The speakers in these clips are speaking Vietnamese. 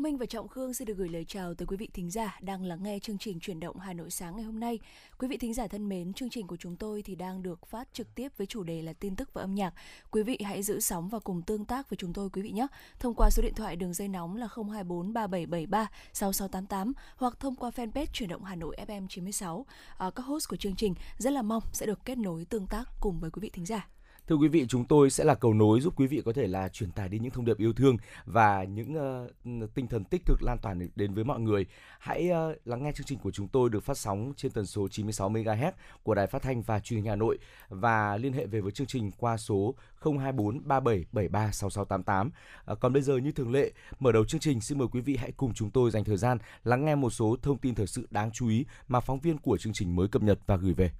Thu Minh và Trọng Khương xin được gửi lời chào tới quý vị thính giả đang lắng nghe chương trình chuyển động Hà Nội sáng ngày hôm nay. Quý vị thính giả thân mến, chương trình của chúng tôi thì đang được phát trực tiếp với chủ đề là tin tức và âm nhạc. Quý vị hãy giữ sóng và cùng tương tác với chúng tôi quý vị nhé. Thông qua số điện thoại đường dây nóng là 024 3773 6688 hoặc thông qua fanpage chuyển động Hà Nội FM 96. À, các host của chương trình rất là mong sẽ được kết nối tương tác cùng với quý vị thính giả. Thưa quý vị, chúng tôi sẽ là cầu nối giúp quý vị có thể là truyền tải đi những thông điệp yêu thương và những uh, tinh thần tích cực lan tỏa đến với mọi người. Hãy uh, lắng nghe chương trình của chúng tôi được phát sóng trên tần số 96 MHz của Đài Phát thanh và Truyền hình Hà Nội và liên hệ về với chương trình qua số 024 3773 6688. Uh, còn bây giờ như thường lệ, mở đầu chương trình xin mời quý vị hãy cùng chúng tôi dành thời gian lắng nghe một số thông tin thời sự đáng chú ý mà phóng viên của chương trình mới cập nhật và gửi về.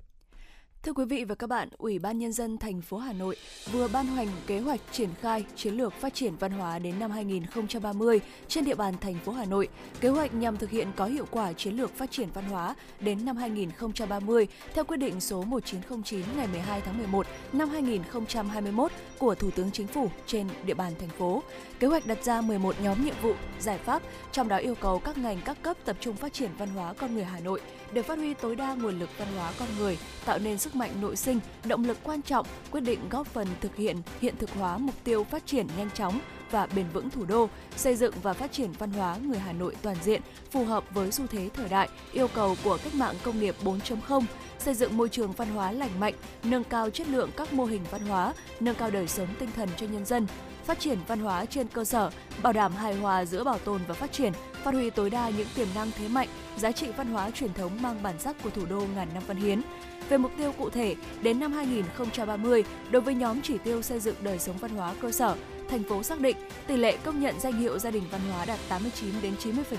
Thưa quý vị và các bạn, Ủy ban Nhân dân thành phố Hà Nội vừa ban hành kế hoạch triển khai chiến lược phát triển văn hóa đến năm 2030 trên địa bàn thành phố Hà Nội. Kế hoạch nhằm thực hiện có hiệu quả chiến lược phát triển văn hóa đến năm 2030 theo quyết định số 1909 ngày 12 tháng 11 năm 2021 của Thủ tướng Chính phủ trên địa bàn thành phố. Kế hoạch đặt ra 11 nhóm nhiệm vụ, giải pháp, trong đó yêu cầu các ngành các cấp tập trung phát triển văn hóa con người Hà Nội để phát huy tối đa nguồn lực văn hóa con người, tạo nên sức mạnh nội sinh, động lực quan trọng quyết định góp phần thực hiện hiện thực hóa mục tiêu phát triển nhanh chóng và bền vững thủ đô, xây dựng và phát triển văn hóa người Hà Nội toàn diện, phù hợp với xu thế thời đại, yêu cầu của cách mạng công nghiệp 4.0, xây dựng môi trường văn hóa lành mạnh, nâng cao chất lượng các mô hình văn hóa, nâng cao đời sống tinh thần cho nhân dân, phát triển văn hóa trên cơ sở bảo đảm hài hòa giữa bảo tồn và phát triển, phát huy tối đa những tiềm năng thế mạnh, giá trị văn hóa truyền thống mang bản sắc của thủ đô ngàn năm văn hiến. Về mục tiêu cụ thể, đến năm 2030, đối với nhóm chỉ tiêu xây dựng đời sống văn hóa cơ sở, thành phố xác định tỷ lệ công nhận danh hiệu gia đình văn hóa đạt 89 đến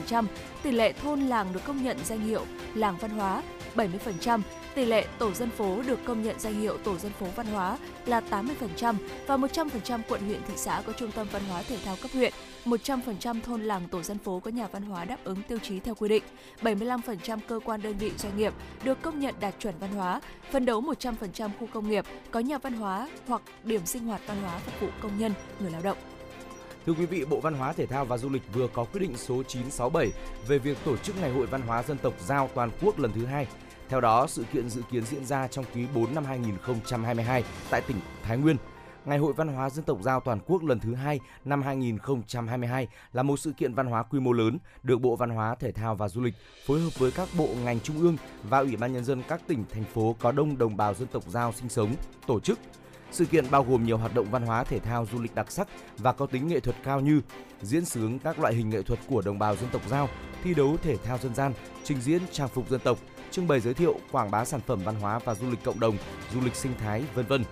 90%, tỷ lệ thôn làng được công nhận danh hiệu làng văn hóa 70%, tỷ lệ tổ dân phố được công nhận danh hiệu tổ dân phố văn hóa là 80% và 100% quận huyện thị xã có trung tâm văn hóa thể thao cấp huyện, 100% thôn làng tổ dân phố có nhà văn hóa đáp ứng tiêu chí theo quy định, 75% cơ quan đơn vị doanh nghiệp được công nhận đạt chuẩn văn hóa, phân đấu 100% khu công nghiệp có nhà văn hóa hoặc điểm sinh hoạt văn hóa phục vụ công nhân, người lao động. Thưa quý vị, Bộ Văn hóa Thể thao và Du lịch vừa có quyết định số 967 về việc tổ chức Ngày hội Văn hóa dân tộc giao toàn quốc lần thứ hai. Theo đó, sự kiện dự kiến diễn ra trong quý 4 năm 2022 tại tỉnh Thái Nguyên. Ngày hội văn hóa dân tộc giao toàn quốc lần thứ hai năm 2022 là một sự kiện văn hóa quy mô lớn được Bộ Văn hóa Thể thao và Du lịch phối hợp với các bộ ngành trung ương và Ủy ban nhân dân các tỉnh thành phố có đông đồng bào dân tộc giao sinh sống tổ chức sự kiện bao gồm nhiều hoạt động văn hóa thể thao du lịch đặc sắc và có tính nghệ thuật cao như diễn sướng các loại hình nghệ thuật của đồng bào dân tộc Giao, thi đấu thể thao dân gian, trình diễn trang phục dân tộc, trưng bày giới thiệu, quảng bá sản phẩm văn hóa và du lịch cộng đồng, du lịch sinh thái, vân vân.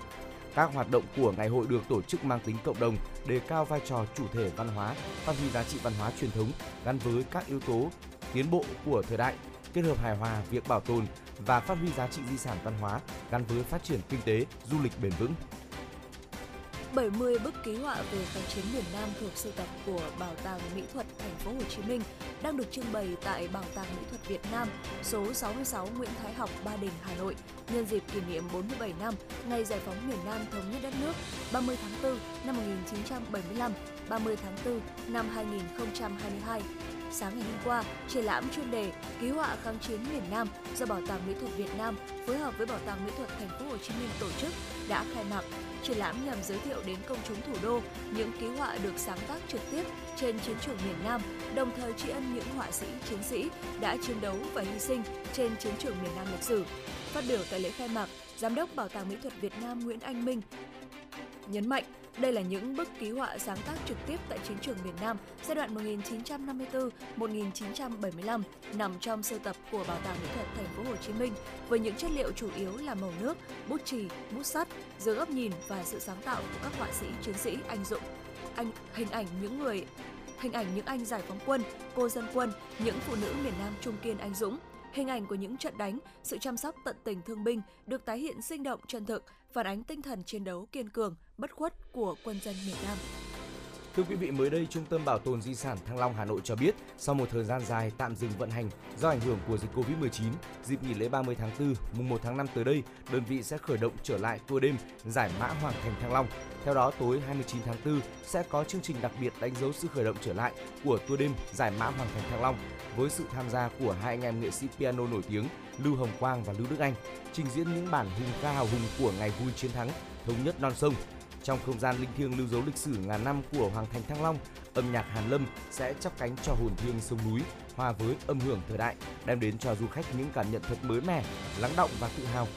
Các hoạt động của ngày hội được tổ chức mang tính cộng đồng, đề cao vai trò chủ thể văn hóa, phát huy giá trị văn hóa truyền thống gắn với các yếu tố tiến bộ của thời đại, kết hợp hài hòa việc bảo tồn và phát huy giá trị di sản văn hóa gắn với phát triển kinh tế, du lịch bền vững. 70 bức ký họa về kháng chiến miền Nam thuộc sưu tập của Bảo tàng Mỹ thuật Thành phố Hồ Chí Minh đang được trưng bày tại Bảo tàng Mỹ thuật Việt Nam số 66 Nguyễn Thái Học, Ba Đình, Hà Nội nhân dịp kỷ niệm 47 năm ngày giải phóng miền Nam thống nhất đất nước 30 tháng 4 năm 1975, 30 tháng 4 năm 2022 sáng ngày hôm qua, triển lãm chuyên đề Ký họa kháng chiến miền Nam do Bảo tàng Mỹ thuật Việt Nam phối hợp với Bảo tàng Mỹ thuật Thành phố Hồ Chí Minh tổ chức đã khai mạc. Triển lãm nhằm giới thiệu đến công chúng thủ đô những ký họa được sáng tác trực tiếp trên chiến trường miền Nam, đồng thời tri ân những họa sĩ, chiến sĩ đã chiến đấu và hy sinh trên chiến trường miền Nam lịch sử. Phát biểu tại lễ khai mạc, Giám đốc Bảo tàng Mỹ thuật Việt Nam Nguyễn Anh Minh nhấn mạnh đây là những bức ký họa sáng tác trực tiếp tại chiến trường miền Nam giai đoạn 1954-1975 nằm trong sưu tập của Bảo tàng Mỹ thuật Thành phố Hồ Chí Minh với những chất liệu chủ yếu là màu nước, bút chì, bút sắt, dưới góc nhìn và sự sáng tạo của các họa sĩ chiến sĩ anh dũng. Anh hình ảnh những người hình ảnh những anh giải phóng quân, cô dân quân, những phụ nữ miền Nam trung kiên anh dũng, Hình ảnh của những trận đánh, sự chăm sóc tận tình thương binh được tái hiện sinh động chân thực, phản ánh tinh thần chiến đấu kiên cường, bất khuất của quân dân miền Nam. Thưa quý vị, mới đây Trung tâm Bảo tồn Di sản Thăng Long Hà Nội cho biết, sau một thời gian dài tạm dừng vận hành do ảnh hưởng của dịch Covid-19, dịp nghỉ lễ 30 tháng 4, mùng 1 tháng 5 tới đây, đơn vị sẽ khởi động trở lại tour đêm giải mã Hoàng Thành Thăng Long. Theo đó, tối 29 tháng 4 sẽ có chương trình đặc biệt đánh dấu sự khởi động trở lại của tour đêm giải mã Hoàng Thành Thăng Long với sự tham gia của hai anh em nghệ sĩ piano nổi tiếng Lưu Hồng Quang và Lưu Đức Anh, trình diễn những bản hùng ca hào hùng của ngày vui chiến thắng thống nhất non sông trong không gian linh thiêng lưu dấu lịch sử ngàn năm của Hoàng thành Thăng Long, âm nhạc Hàn Lâm sẽ chắp cánh cho hồn thiêng sông núi hòa với âm hưởng thời đại, đem đến cho du khách những cảm nhận thật mới mẻ, lắng động và tự hào.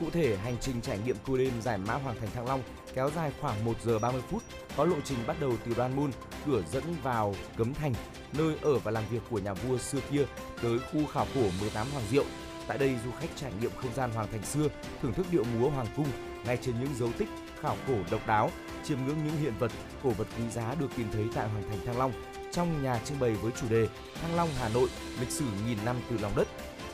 Cụ thể, hành trình trải nghiệm tour đêm giải mã Hoàng thành Thăng Long kéo dài khoảng 1 giờ 30 phút, có lộ trình bắt đầu từ Đoan Môn, cửa dẫn vào Cấm Thành, nơi ở và làm việc của nhà vua xưa kia, tới khu khảo cổ 18 Hoàng Diệu. Tại đây, du khách trải nghiệm không gian Hoàng thành xưa, thưởng thức điệu múa Hoàng cung ngay trên những dấu tích khảo cổ độc đáo, chiêm ngưỡng những hiện vật, cổ vật quý giá được tìm thấy tại Hoàng thành Thăng Long trong nhà trưng bày với chủ đề Thăng Long Hà Nội, lịch sử nghìn năm từ lòng đất.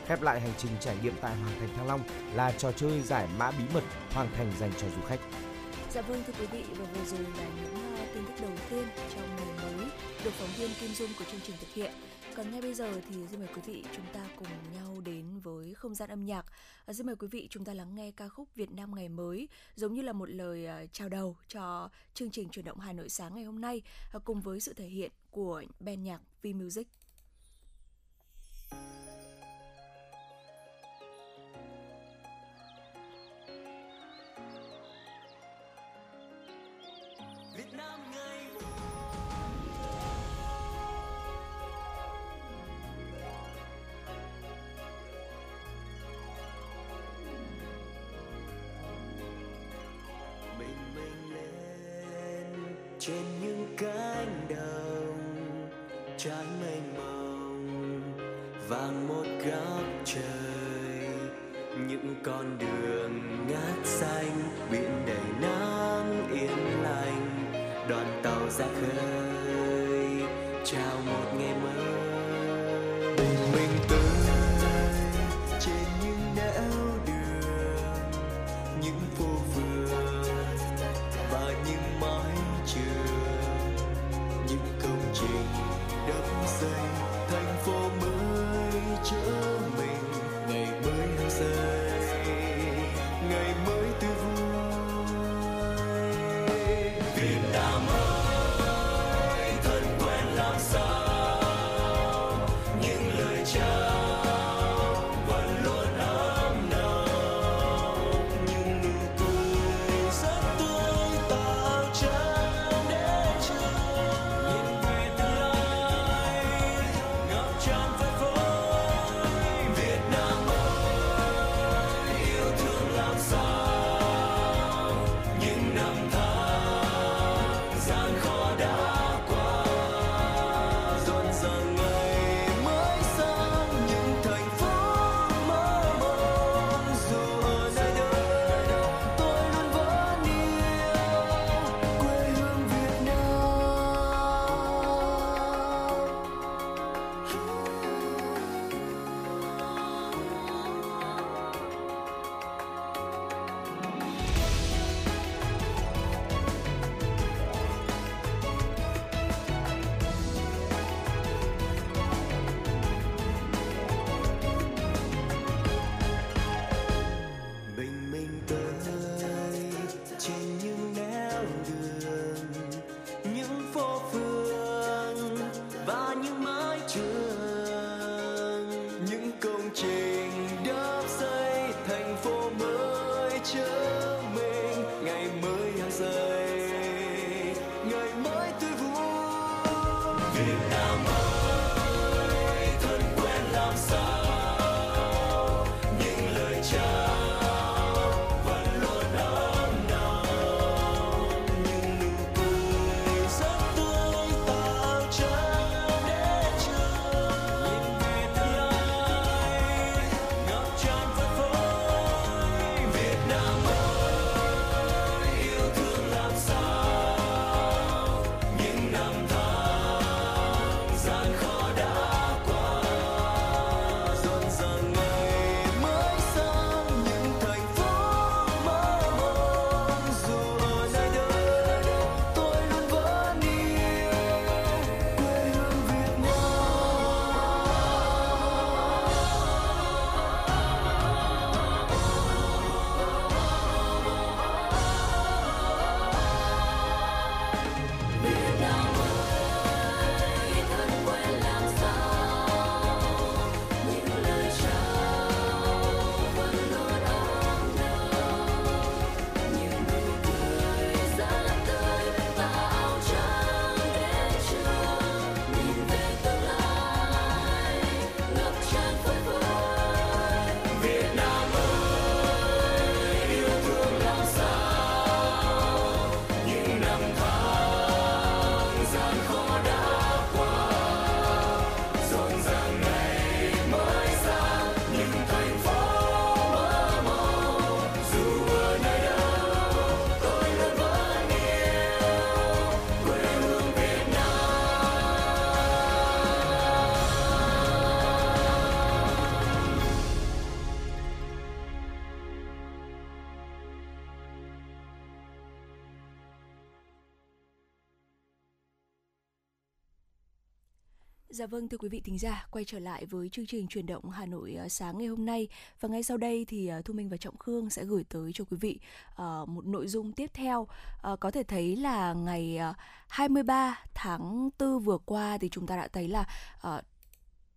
Khép lại hành trình trải nghiệm tại Hoàng thành Thăng Long là trò chơi giải mã bí mật Hoàng thành dành cho du khách. Dạ vâng thưa quý vị và vừa rồi là những ờ, tin tức đầu tiên trong ngày mới được phóng viên Kim Dung của chương trình thực hiện. Còn ngay bây giờ thì xin mời quý vị chúng ta cùng nhau đến với không gian âm nhạc. À, xin mời quý vị chúng ta lắng nghe ca khúc Việt Nam ngày mới giống như là một lời uh, chào đầu cho chương trình chuyển động Hà Nội sáng ngày hôm nay uh, cùng với sự thể hiện của ban nhạc V Music. những mái trường, những công trình đắp xây, thành phố mới chở mình, ngày mới hăng say ngày mới tươi vui. Việt Nam ơi! So. Dạ vâng thưa quý vị thính giả, quay trở lại với chương trình truyền động Hà Nội ờ, sáng ngày hôm nay và ngay sau đây thì ờ, Thu Minh và Trọng Khương sẽ gửi tới cho quý vị ờ, một nội dung tiếp theo. Có thể thấy là ngày 23 tháng 4 vừa qua thì chúng ta đã thấy là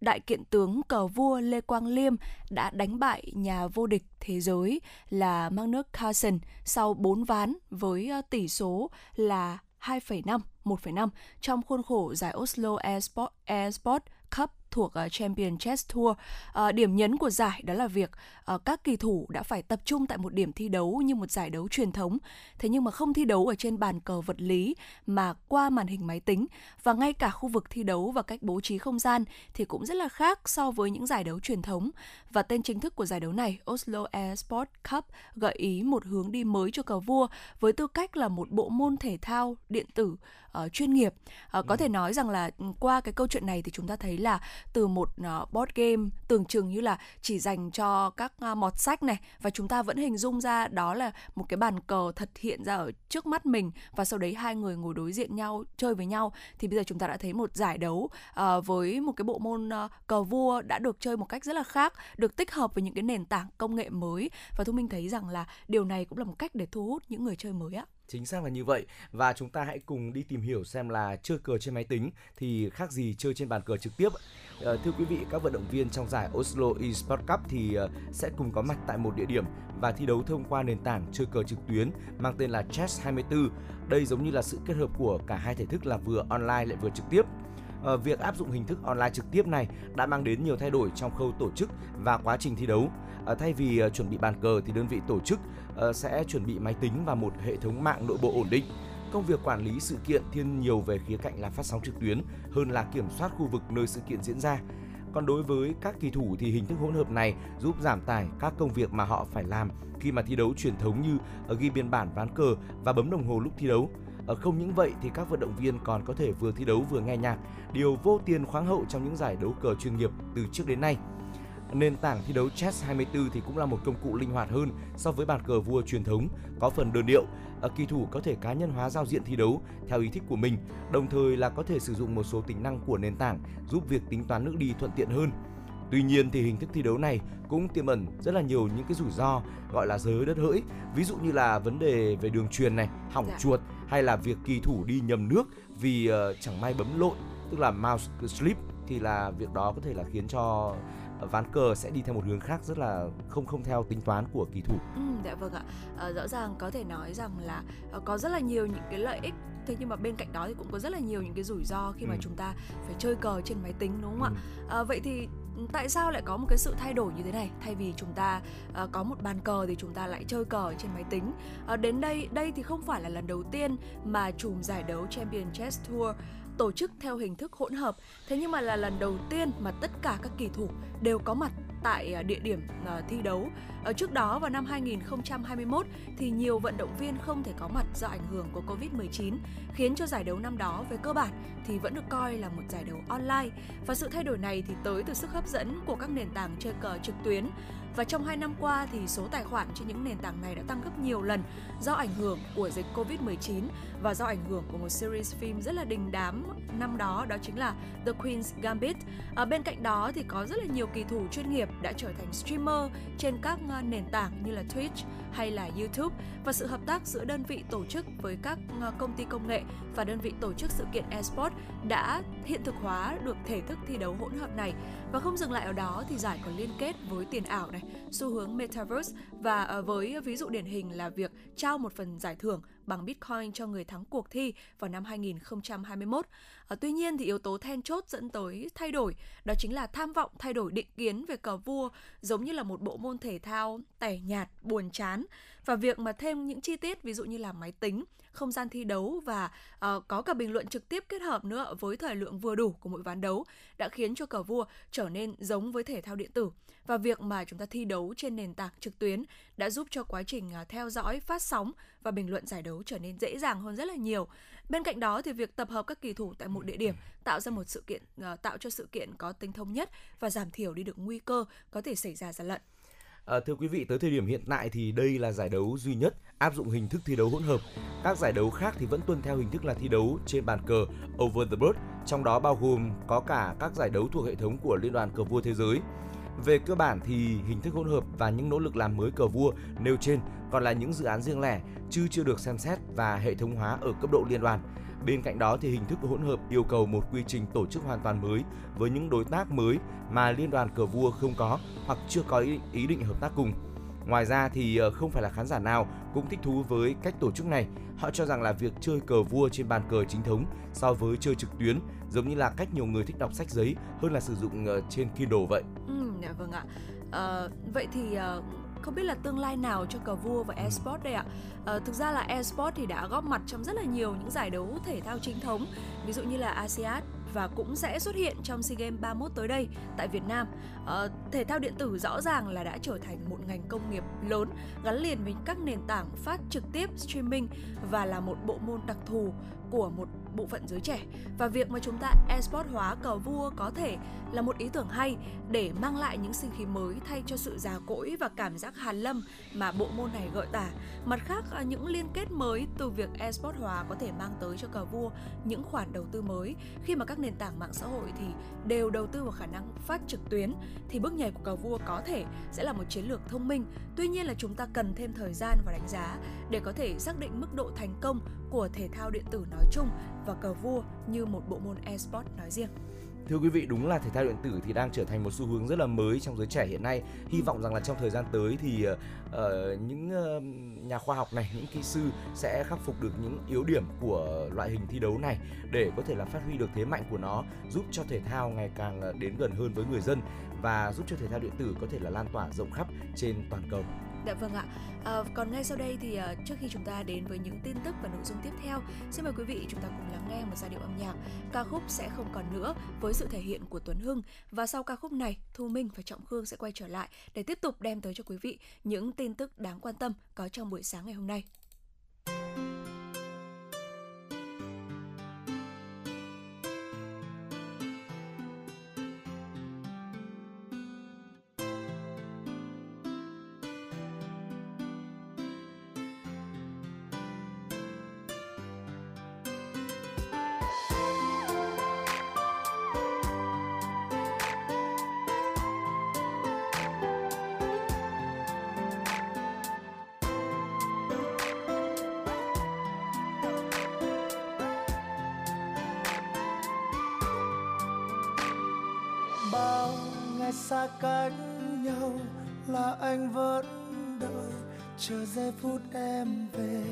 đại kiện tướng cờ vua Lê Quang Liêm đã đánh bại nhà vô địch thế giới là Magnus Carlsen sau 4 ván với tỷ số là 2,5, 1,5 trong khuôn khổ giải Oslo Airsport, Airsport thuộc uh, Champion Chess Tour. Uh, điểm nhấn của giải đó là việc uh, các kỳ thủ đã phải tập trung tại một điểm thi đấu như một giải đấu truyền thống, thế nhưng mà không thi đấu ở trên bàn cờ vật lý mà qua màn hình máy tính và ngay cả khu vực thi đấu và cách bố trí không gian thì cũng rất là khác so với những giải đấu truyền thống. Và tên chính thức của giải đấu này, Oslo Airsport Cup, gợi ý một hướng đi mới cho cờ vua với tư cách là một bộ môn thể thao điện tử uh, chuyên nghiệp. Uh, có ừ. thể nói rằng là ừ, qua cái câu chuyện này thì chúng ta thấy là từ một uh, board game tưởng chừng như là chỉ dành cho các uh, mọt sách này và chúng ta vẫn hình dung ra đó là một cái bàn cờ thật hiện ra ở trước mắt mình và sau đấy hai người ngồi đối diện nhau chơi với nhau thì bây giờ chúng ta đã thấy một giải đấu uh, với một cái bộ môn uh, cờ vua đã được chơi một cách rất là khác được tích hợp với những cái nền tảng công nghệ mới và thu minh thấy rằng là điều này cũng là một cách để thu hút những người chơi mới ạ Chính xác là như vậy và chúng ta hãy cùng đi tìm hiểu xem là chơi cờ trên máy tính thì khác gì chơi trên bàn cờ trực tiếp. À, thưa quý vị, các vận động viên trong giải Oslo Esports Cup thì ờ, sẽ cùng có mặt tại một địa điểm và thi đấu thông qua nền tảng chơi cờ trực tuyến mang tên là Chess 24. Đây giống như là sự kết hợp của cả hai thể thức là vừa online lại vừa trực tiếp. Ờ, việc áp dụng hình thức online trực tiếp này đã mang đến nhiều thay đổi trong khâu tổ chức và quá trình thi đấu. Ờ, thay vì ờ, chuẩn bị bàn cờ thì đơn vị tổ chức sẽ chuẩn bị máy tính và một hệ thống mạng nội bộ ổn định. Công việc quản lý sự kiện thiên nhiều về khía cạnh là phát sóng trực tuyến hơn là kiểm soát khu vực nơi sự kiện diễn ra. Còn đối với các kỳ thủ thì hình thức hỗn hợp này giúp giảm tải các công việc mà họ phải làm khi mà thi đấu truyền thống như ghi biên bản ván cờ và bấm đồng hồ lúc thi đấu. Không những vậy thì các vận động viên còn có thể vừa thi đấu vừa nghe nhạc, điều vô tiền khoáng hậu trong những giải đấu cờ chuyên nghiệp từ trước đến nay. Nền tảng thi đấu Chess 24 thì cũng là một công cụ linh hoạt hơn so với bàn cờ vua truyền thống, có phần đơn điệu. Ở kỳ thủ có thể cá nhân hóa giao diện thi đấu theo ý thích của mình, đồng thời là có thể sử dụng một số tính năng của nền tảng giúp việc tính toán nước đi thuận tiện hơn. Tuy nhiên thì hình thức thi đấu này cũng tiềm ẩn rất là nhiều những cái rủi ro gọi là giới đất hỡi, ví dụ như là vấn đề về đường truyền này, hỏng dạ. chuột hay là việc kỳ thủ đi nhầm nước vì uh, chẳng may bấm lộn, tức là mouse slip thì là việc đó có thể là khiến cho ván cờ sẽ đi theo một hướng khác rất là không không theo tính toán của kỳ thủ. Ừ, dạ vâng ạ. À, rõ ràng có thể nói rằng là ờ, có rất là nhiều những cái lợi ích thế nhưng mà bên cạnh đó thì cũng có rất là nhiều những cái rủi ro khi ừ. mà chúng ta phải chơi cờ trên máy tính đúng không ừ. ạ? À, vậy thì tại sao lại có một cái sự thay đổi như thế này? Thay vì chúng ta uh, có một bàn cờ thì chúng ta lại chơi cờ trên máy tính. Uh, đến đây đây thì không phải là lần đầu tiên mà chùm giải đấu Champion Chess Tour tổ chức theo hình thức hỗn hợp. Thế nhưng mà là lần đầu tiên mà tất cả các kỳ thủ đều có mặt tại à, địa điểm à, thi đấu. Ở trước đó vào năm 2021 thì nhiều vận động viên không thể có mặt do ảnh hưởng của Covid-19, khiến cho giải đấu năm đó về cơ bản thì vẫn được coi là một giải đấu online. Và sự thay đổi này thì tới từ sức hấp dẫn của các nền tảng chơi cờ trực tuyến và trong 2 năm qua thì số tài khoản trên những nền tảng này đã tăng gấp nhiều lần do ảnh hưởng của dịch Covid-19 và do ảnh hưởng của một series phim rất là đình đám năm đó đó chính là The Queen's Gambit. Ở bên cạnh đó thì có rất là nhiều kỳ thủ chuyên nghiệp đã trở thành streamer trên các ờ, nền tảng như là Twitch hay là YouTube. Và sự hợp tác giữa đơn vị tổ chức với các ờ, công ty công nghệ và đơn vị tổ chức sự kiện esports đã hiện thực hóa được thể thức thi đấu hỗn hợp này. Và không dừng lại ở đó thì giải còn liên kết với tiền ảo này, xu hướng metaverse và ờ, với ví dụ điển hình là việc trao một phần giải thưởng bằng Bitcoin cho người thắng cuộc thi vào năm 2021. À, ờ, tuy nhiên thì yếu tố then chốt dẫn tới thay đổi đó chính là tham vọng thay đổi định kiến về cờ vua giống như là một bộ môn thể thao tẻ nhạt, buồn chán và việc mà thêm những chi tiết ví dụ như là máy tính, không gian thi đấu và uh, có cả bình luận trực tiếp kết hợp nữa với thời lượng vừa đủ của mỗi ván đấu đã khiến cho cờ vua trở nên giống với thể thao điện tử và việc mà chúng ta thi đấu trên nền tảng trực tuyến đã giúp cho quá trình à, theo dõi, phát sóng và bình luận giải đấu trở nên dễ dàng hơn rất là nhiều. Bên cạnh đó thì việc tập hợp các kỳ thủ tại một địa điểm tạo ra một sự kiện à, tạo cho sự kiện có tính thống nhất và giảm thiểu đi được nguy cơ có thể xảy ra gian lận. À, thưa quý vị, tới thời điểm hiện tại thì đây là giải đấu duy nhất áp dụng hình thức thi đấu hỗn hợp. Các giải đấu khác thì vẫn tuân theo hình thức là thi đấu trên bàn cờ over the board, trong đó bao gồm có cả các giải đấu thuộc hệ thống của Liên đoàn cờ vua thế giới. Về cơ bản thì hình thức hỗn hợp và những nỗ lực làm mới cờ vua nêu trên còn là những dự án riêng lẻ, chứ chưa được xem xét và hệ thống hóa ở cấp độ liên đoàn. Bên cạnh đó thì hình thức hỗn hợp yêu cầu một quy trình tổ chức hoàn toàn mới với những đối tác mới mà liên đoàn cờ vua không có hoặc chưa có ý, ý định hợp tác cùng. Ngoài ra thì ờ, không phải là khán giả nào cũng thích thú với cách tổ chức này. Họ cho rằng là việc chơi cờ vua trên bàn cờ chính thống so với chơi trực tuyến giống như là cách nhiều người thích đọc sách giấy hơn là sử dụng ờ, trên Kindle vậy. Ừ, vâng ạ. À, vậy thì không biết là tương lai nào cho cờ vua và esports đây ạ? À, thực ra là esports thì đã góp mặt trong rất là nhiều những giải đấu thể thao chính thống, ví dụ như là ASEAN, và cũng sẽ xuất hiện trong SEA Games 31 tới đây tại Việt Nam. À, thể thao điện tử rõ ràng là đã trở thành một ngành công nghiệp lớn gắn liền với các nền tảng phát trực tiếp streaming và là một bộ môn đặc thù của một bộ phận giới trẻ và việc mà chúng ta esport hóa cờ vua có thể là một ý tưởng hay để mang lại những sinh khí mới thay cho sự già cỗi và cảm giác hàn lâm mà bộ môn này gợi tả. Mặt khác, à, những liên kết mới từ việc esport hóa có thể mang tới cho cờ vua những khoản đầu tư mới khi mà các nền tảng mạng xã hội thì đều đầu tư vào khả năng phát trực tuyến thì bước nhảy của cờ vua có thể sẽ là một chiến lược thông minh. Tuy nhiên là chúng ta cần thêm thời gian và đánh giá để có thể xác định mức độ thành công của thể thao điện tử nói chung và cờ vua như một bộ môn esports nói riêng. Thưa quý vị, đúng là thể thao điện tử thì đang trở thành một xu hướng rất là mới trong giới trẻ hiện nay. Hy vọng rằng là trong thời gian tới thì uh, những uh, nhà khoa học này, những kỹ sư sẽ khắc phục được những yếu điểm của loại hình thi đấu này để có thể là phát huy được thế mạnh của nó, giúp cho thể thao ngày càng ờ, đến gần hơn với người dân và giúp cho thể thao điện tử có thể là lan tỏa rộng khắp trên toàn cầu. Dạ vâng ạ. À, còn ngay sau đây thì uh, trước khi chúng ta đến với những tin tức và nội dung tiếp theo, xin mời quý vị chúng ta cùng lắng nghe một giai điệu âm nhạc. Ca khúc sẽ không còn nữa với sự thể hiện của Tuấn Hưng và sau ca khúc này, Thu Minh và Trọng Khương sẽ quay trở lại để tiếp tục đem tới cho quý vị những tin tức đáng quan tâm có trong buổi sáng ngày hôm nay. Bao ngày xa cách nhau là anh vẫn đợi chờ giây phút em về.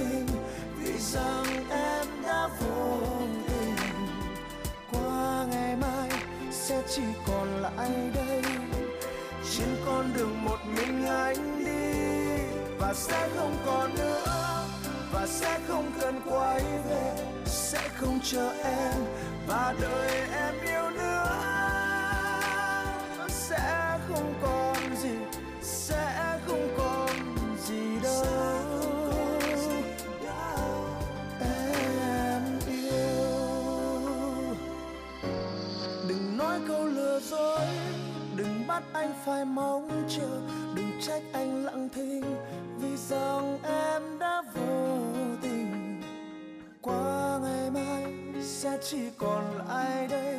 Anh vì rằng em đã vô tình. Qua ngày mai sẽ chỉ còn lại đây, trên con đường một mình anh đi. Và sẽ không còn nữa, và sẽ không cần quay về, sẽ không chờ em, và đời em yêu nữa. Sẽ không còn gì sẽ phải mong chờ. Đừng trách anh lặng thinh vì rằng em đã vô tình. Qua ngày mai sẽ chỉ còn lại đây.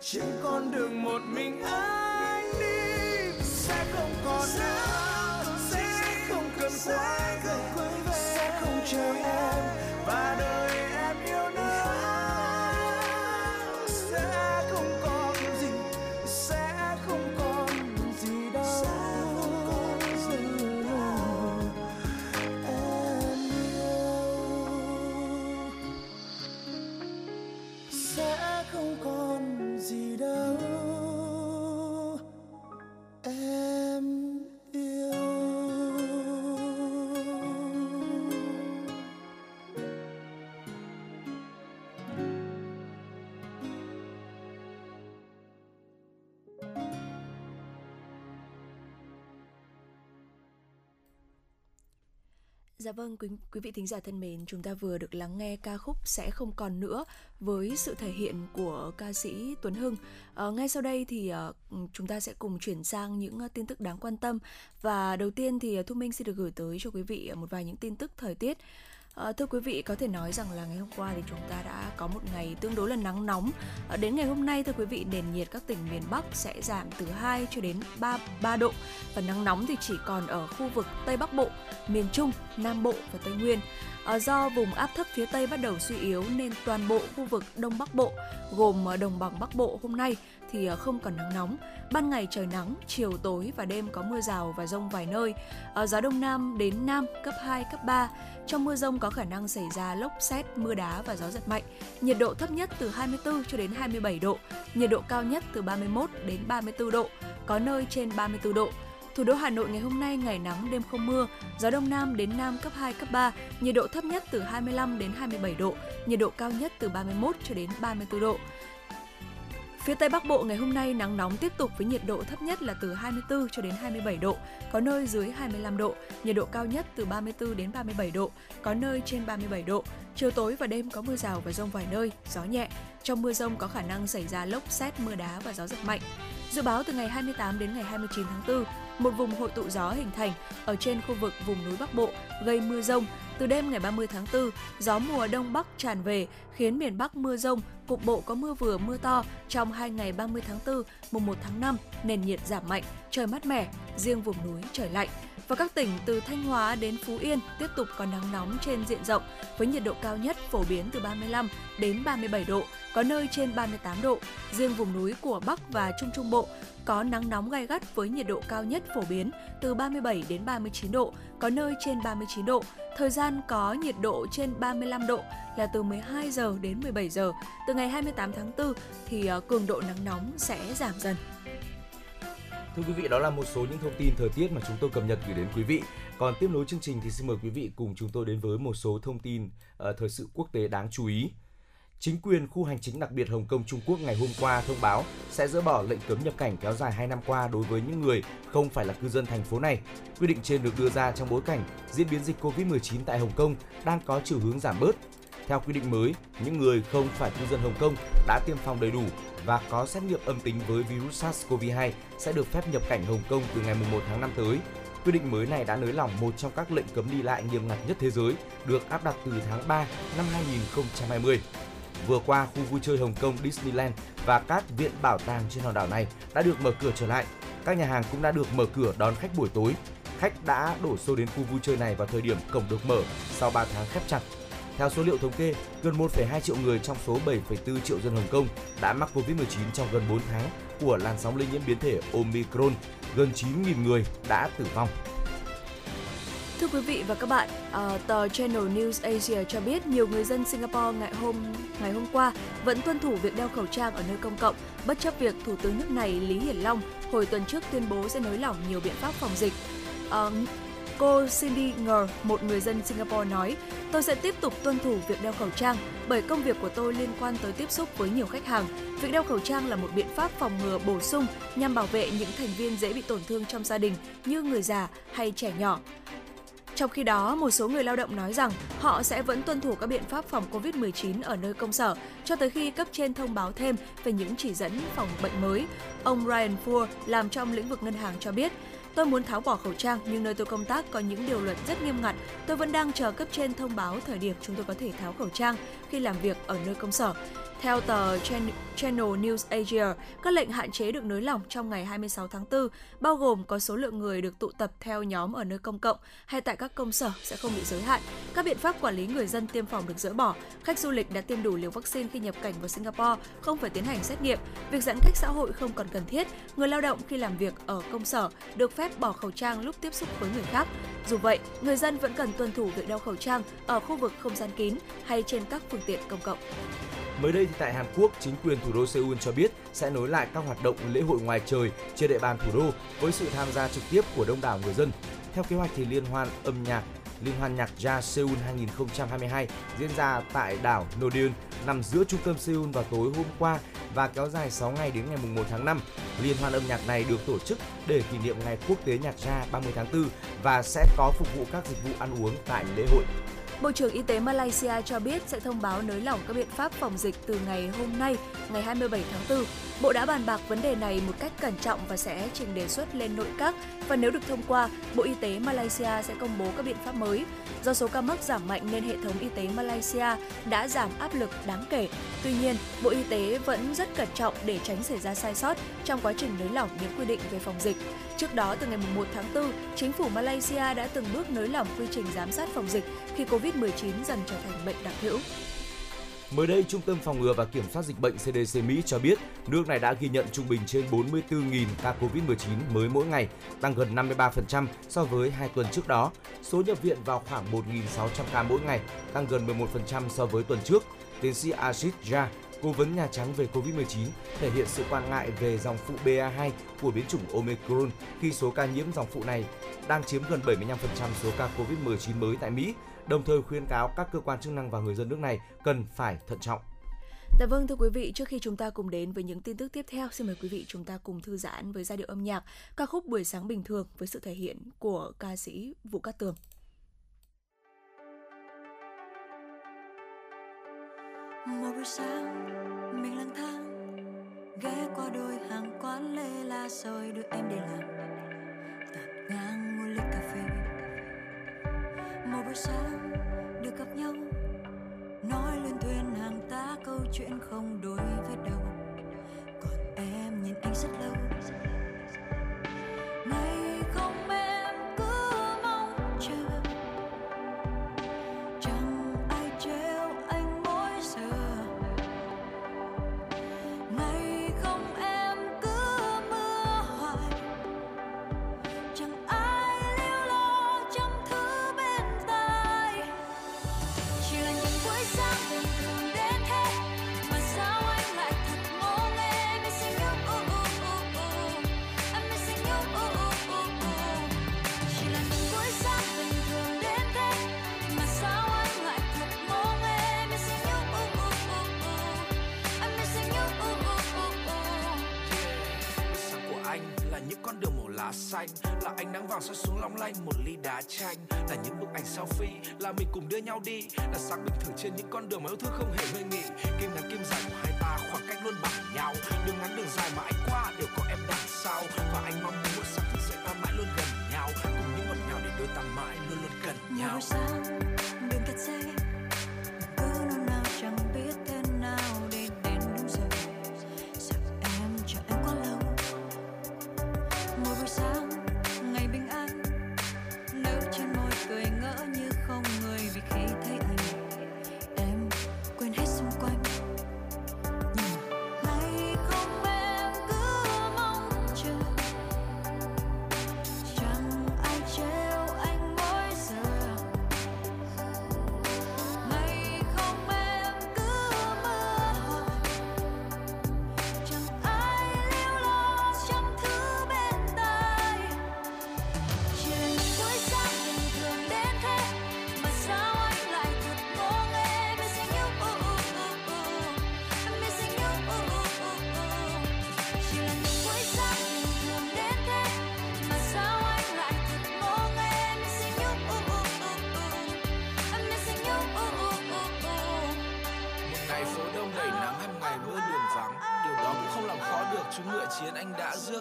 Trên con đường một mình anh đi. Sẽ không còn nữa. sẽ không cần quay về. Sẽ không chờ em. Và đời vâng, quý, quý vị thính giả thân mến, chúng ta vừa được lắng nghe ca khúc Sẽ không còn nữa với sự thể hiện của ca sĩ Tuấn Hưng. À, ngay sau đây thì à, chúng ta sẽ cùng chuyển sang những à, tin tức đáng quan tâm và đầu tiên thì à, Thu Minh xin được gửi tới cho quý vị một vài những tin tức thời tiết. À, thưa quý vị, có thể nói rằng là ngày hôm qua thì chúng ta đã có một ngày tương đối là nắng nóng. À, đến ngày hôm nay thưa quý vị, nền nhiệt các tỉnh miền Bắc sẽ giảm từ 2 cho đến 3 3 độ và nắng nóng thì chỉ còn ở khu vực Tây Bắc Bộ, miền Trung, Nam Bộ và Tây Nguyên. Ờ, do vùng áp thấp phía Tây bắt đầu suy yếu nên toàn bộ khu vực Đông Bắc Bộ gồm ờ, đồng bằng Bắc Bộ hôm nay thì ờ, không còn nắng nóng. Ban ngày trời nắng, chiều tối và đêm có mưa rào và rông vài nơi. Gió đông nam đến nam cấp 2, cấp 3. Trong mưa rông có khả năng xảy ra lốc xét, mưa đá và gió giật mạnh. Nhiệt độ thấp nhất từ 24 cho đến 27 độ, nhiệt độ cao nhất từ 31 đến 34 độ, có nơi trên 34 độ. Thủ đô Hà Nội ngày hôm nay ngày nắng đêm không mưa, gió đông nam đến nam cấp 2 cấp 3, nhiệt độ thấp nhất từ 25 đến 27 độ, nhiệt độ cao nhất từ 31 cho đến 34 độ. Phía Tây Bắc Bộ ngày hôm nay nắng nóng tiếp tục với nhiệt độ thấp nhất là từ 24 cho đến 27 độ, có nơi dưới 25 độ, nhiệt độ cao nhất từ 34 đến 37 độ, có nơi trên 37 độ. Chiều tối và đêm có mưa rào và rông vài nơi, gió nhẹ. Trong mưa rông có khả năng xảy ra lốc xét, mưa đá và gió giật mạnh. Dự báo từ ngày 28 đến ngày 29 tháng 4, một vùng hội tụ gió hình thành ở trên khu vực vùng núi Bắc Bộ gây mưa rông. Từ đêm ngày 30 tháng 4, gió mùa đông bắc tràn về khiến miền Bắc mưa rông, cục bộ có mưa vừa mưa to trong hai ngày 30 tháng 4, mùng 1 tháng 5, nền nhiệt giảm mạnh, trời mát mẻ, riêng vùng núi trời lạnh. Và các tỉnh từ Thanh Hóa đến Phú Yên tiếp tục có nắng nóng trên diện rộng với nhiệt độ cao nhất phổ biến từ 35 đến 37 độ, có nơi trên 38 độ. Riêng vùng núi của Bắc và Trung Trung Bộ có nắng nóng gai gắt với nhiệt độ cao nhất phổ biến từ 37 đến 39 độ, có nơi trên 39 độ. Thời gian có nhiệt độ trên 35 độ là từ 12 giờ đến 17 giờ. Từ ngày 28 tháng 4 thì ờ, cường độ nắng nóng sẽ giảm dần. Thưa quý vị, đó là một số những thông tin thời tiết mà chúng tôi cập nhật gửi đến quý vị. Còn tiếp nối chương trình thì xin mời quý vị cùng chúng tôi đến với một số thông tin uh, thời sự quốc tế đáng chú ý. Chính quyền khu hành chính đặc biệt Hồng Kông Trung Quốc ngày hôm qua thông báo sẽ dỡ bỏ lệnh cấm nhập cảnh kéo dài 2 năm qua đối với những người không phải là cư dân thành phố này. Quy định trên được đưa ra trong bối cảnh diễn biến dịch Covid-19 tại Hồng Kông đang có chiều hướng giảm bớt. Theo quy định mới, những người không phải cư dân Hồng Kông đã tiêm phòng đầy đủ và có xét nghiệm âm tính với virus SARS-CoV-2 sẽ được phép nhập cảnh Hồng Kông từ ngày 1 tháng 5 tới. Quy định mới này đã nới lỏng một trong các lệnh cấm đi lại nghiêm ngặt nhất thế giới, được áp đặt từ tháng 3 năm 2020. Vừa qua, khu vui chơi Hồng Kông Disneyland và các viện bảo tàng trên hòn đảo này đã được mở cửa trở lại. Các nhà hàng cũng đã được mở cửa đón khách buổi tối. Khách đã đổ xô đến khu vui chơi này vào thời điểm cổng được mở sau 3 tháng khép chặt. Theo số liệu thống kê, gần 1,2 triệu người trong số 7,4 triệu dân Hồng Kông đã mắc Covid-19 trong gần 4 tháng của làn sóng lây nhiễm biến thể Omicron. Gần 9.000 người đã tử vong. Thưa quý vị và các bạn, à, tờ Channel News Asia cho biết nhiều người dân Singapore ngày hôm ngày hôm qua vẫn tuân thủ việc đeo khẩu trang ở nơi công cộng, bất chấp việc Thủ tướng nước này Lý Hiển Long hồi tuần trước tuyên bố sẽ nới lỏng nhiều biện pháp phòng dịch. Uh, Cô Cindy Ngờ, một người dân Singapore nói, tôi sẽ tiếp tục tuân thủ việc đeo khẩu trang bởi công việc của tôi liên quan tới tiếp xúc với nhiều khách hàng. Việc đeo khẩu trang là một biện pháp phòng ngừa bổ sung nhằm bảo vệ những thành viên dễ bị tổn thương trong gia đình như người già hay trẻ nhỏ. Trong khi đó, một số người lao động nói rằng họ sẽ vẫn tuân thủ các biện pháp phòng COVID-19 ở nơi công sở cho tới khi cấp trên thông báo thêm về những chỉ dẫn phòng bệnh mới. Ông Ryan Ford làm trong lĩnh vực ngân hàng cho biết, Tôi muốn tháo bỏ khẩu trang, nhưng nơi tôi công tác có những điều luật rất nghiêm ngặt. Tôi vẫn đang chờ cấp trên thông báo thời điểm chúng tôi có thể tháo khẩu trang khi làm việc ở nơi công sở. Theo tờ Channel News Asia, các lệnh hạn chế được nới lỏng trong ngày 26 tháng 4, bao gồm có số lượng người được tụ tập theo nhóm ở nơi công cộng hay tại các công sở sẽ không bị giới hạn. Các biện pháp quản lý người dân tiêm phòng được dỡ bỏ. Khách du lịch đã tiêm đủ liều vaccine khi nhập cảnh vào Singapore không phải tiến hành xét nghiệm. Việc giãn cách xã hội không còn cần thiết. Người lao động khi làm việc ở công sở được phép bỏ khẩu trang lúc tiếp xúc với người khác. Dù vậy, người dân vẫn cần tuân thủ việc đeo khẩu trang ở khu vực không gian kín hay trên các phương tiện công cộng. Mới đây thì tại Hàn Quốc, chính quyền thủ đô Seoul cho biết sẽ nối lại các hoạt động lễ hội ngoài trời trên địa bàn thủ đô với sự tham gia trực tiếp của đông đảo người dân. Theo kế hoạch thì liên hoan âm nhạc Liên hoan nhạc jazz Seoul 2022 diễn ra tại đảo Nodeon nằm giữa trung tâm Seoul vào tối hôm qua và kéo dài 6 ngày đến ngày 1 tháng 5. Liên hoan âm nhạc này được tổ chức để kỷ niệm Ngày Quốc tế Nhạc Jazz 30 tháng 4 và sẽ có phục vụ các dịch vụ ăn uống tại lễ hội. Bộ trưởng Y tế Malaysia cho biết sẽ thông báo nới lỏng các biện pháp phòng dịch từ ngày hôm nay, ngày 27 tháng 4. Bộ đã bàn bạc vấn đề này một cách cẩn trọng và sẽ trình đề xuất lên nội các và nếu được thông qua, Bộ Y tế Malaysia sẽ công bố các biện pháp mới. Do số ca mắc giảm mạnh nên hệ thống y tế Malaysia đã giảm áp lực đáng kể. Tuy nhiên, Bộ Y tế vẫn rất cẩn trọng để tránh xảy ra sai sót trong quá trình nới lỏng những quy định về phòng dịch. Trước đó, từ ngày 1 tháng 4, chính phủ Malaysia đã từng bước nới lỏng quy trình giám sát phòng dịch khi COVID-19 dần trở thành bệnh đặc hữu. Mới đây, Trung tâm Phòng ngừa và Kiểm soát Dịch bệnh CDC Mỹ cho biết nước này đã ghi nhận trung bình trên 44.000 ca COVID-19 mới mỗi ngày, tăng gần 53% so với hai tuần trước đó. Số nhập viện vào khoảng 1.600 ca mỗi ngày, tăng gần 11% so với tuần trước. Tiến sĩ Ashish Jha, Cố vấn Nhà Trắng về COVID-19 thể hiện sự quan ngại về dòng phụ BA2 của biến chủng Omicron khi số ca nhiễm dòng phụ này đang chiếm gần 75% số ca COVID-19 mới tại Mỹ, đồng thời khuyên cáo các cơ quan chức năng và người dân nước này cần phải thận trọng. Dạ vâng thưa quý vị, trước khi chúng ta cùng đến với những tin tức tiếp theo, xin mời quý vị chúng ta cùng thư giãn với giai điệu âm nhạc ca khúc Buổi sáng bình thường với sự thể hiện của ca sĩ Vũ Cát Tường. một buổi sáng mình lang thang ghé qua đôi hàng quán lê la rồi đưa em đi làm sáng được gặp nhau. Nói lên thuyền hàng tá câu chuyện không đối với đâu còn em nhìn anh rất lâu. Lá xanh. Là ánh nắng vàng soi xuống long lanh một ly đá chanh. Là những bức ảnh selfie là mình cùng đưa nhau đi. Là sáng bình thường trên những con đường mà yêu thương không hề ngơi nghỉ. Kim ngắn kim dài của hai ta khoảng cách luôn bằng nhau. Đường ngắn đường dài mà anh qua đều có em đằng sau. Và anh mong muốn một sáng thức dậy ta mãi luôn gần nhau. Cùng những ngọt ngào để đôi ta mãi luôn luôn gần nhau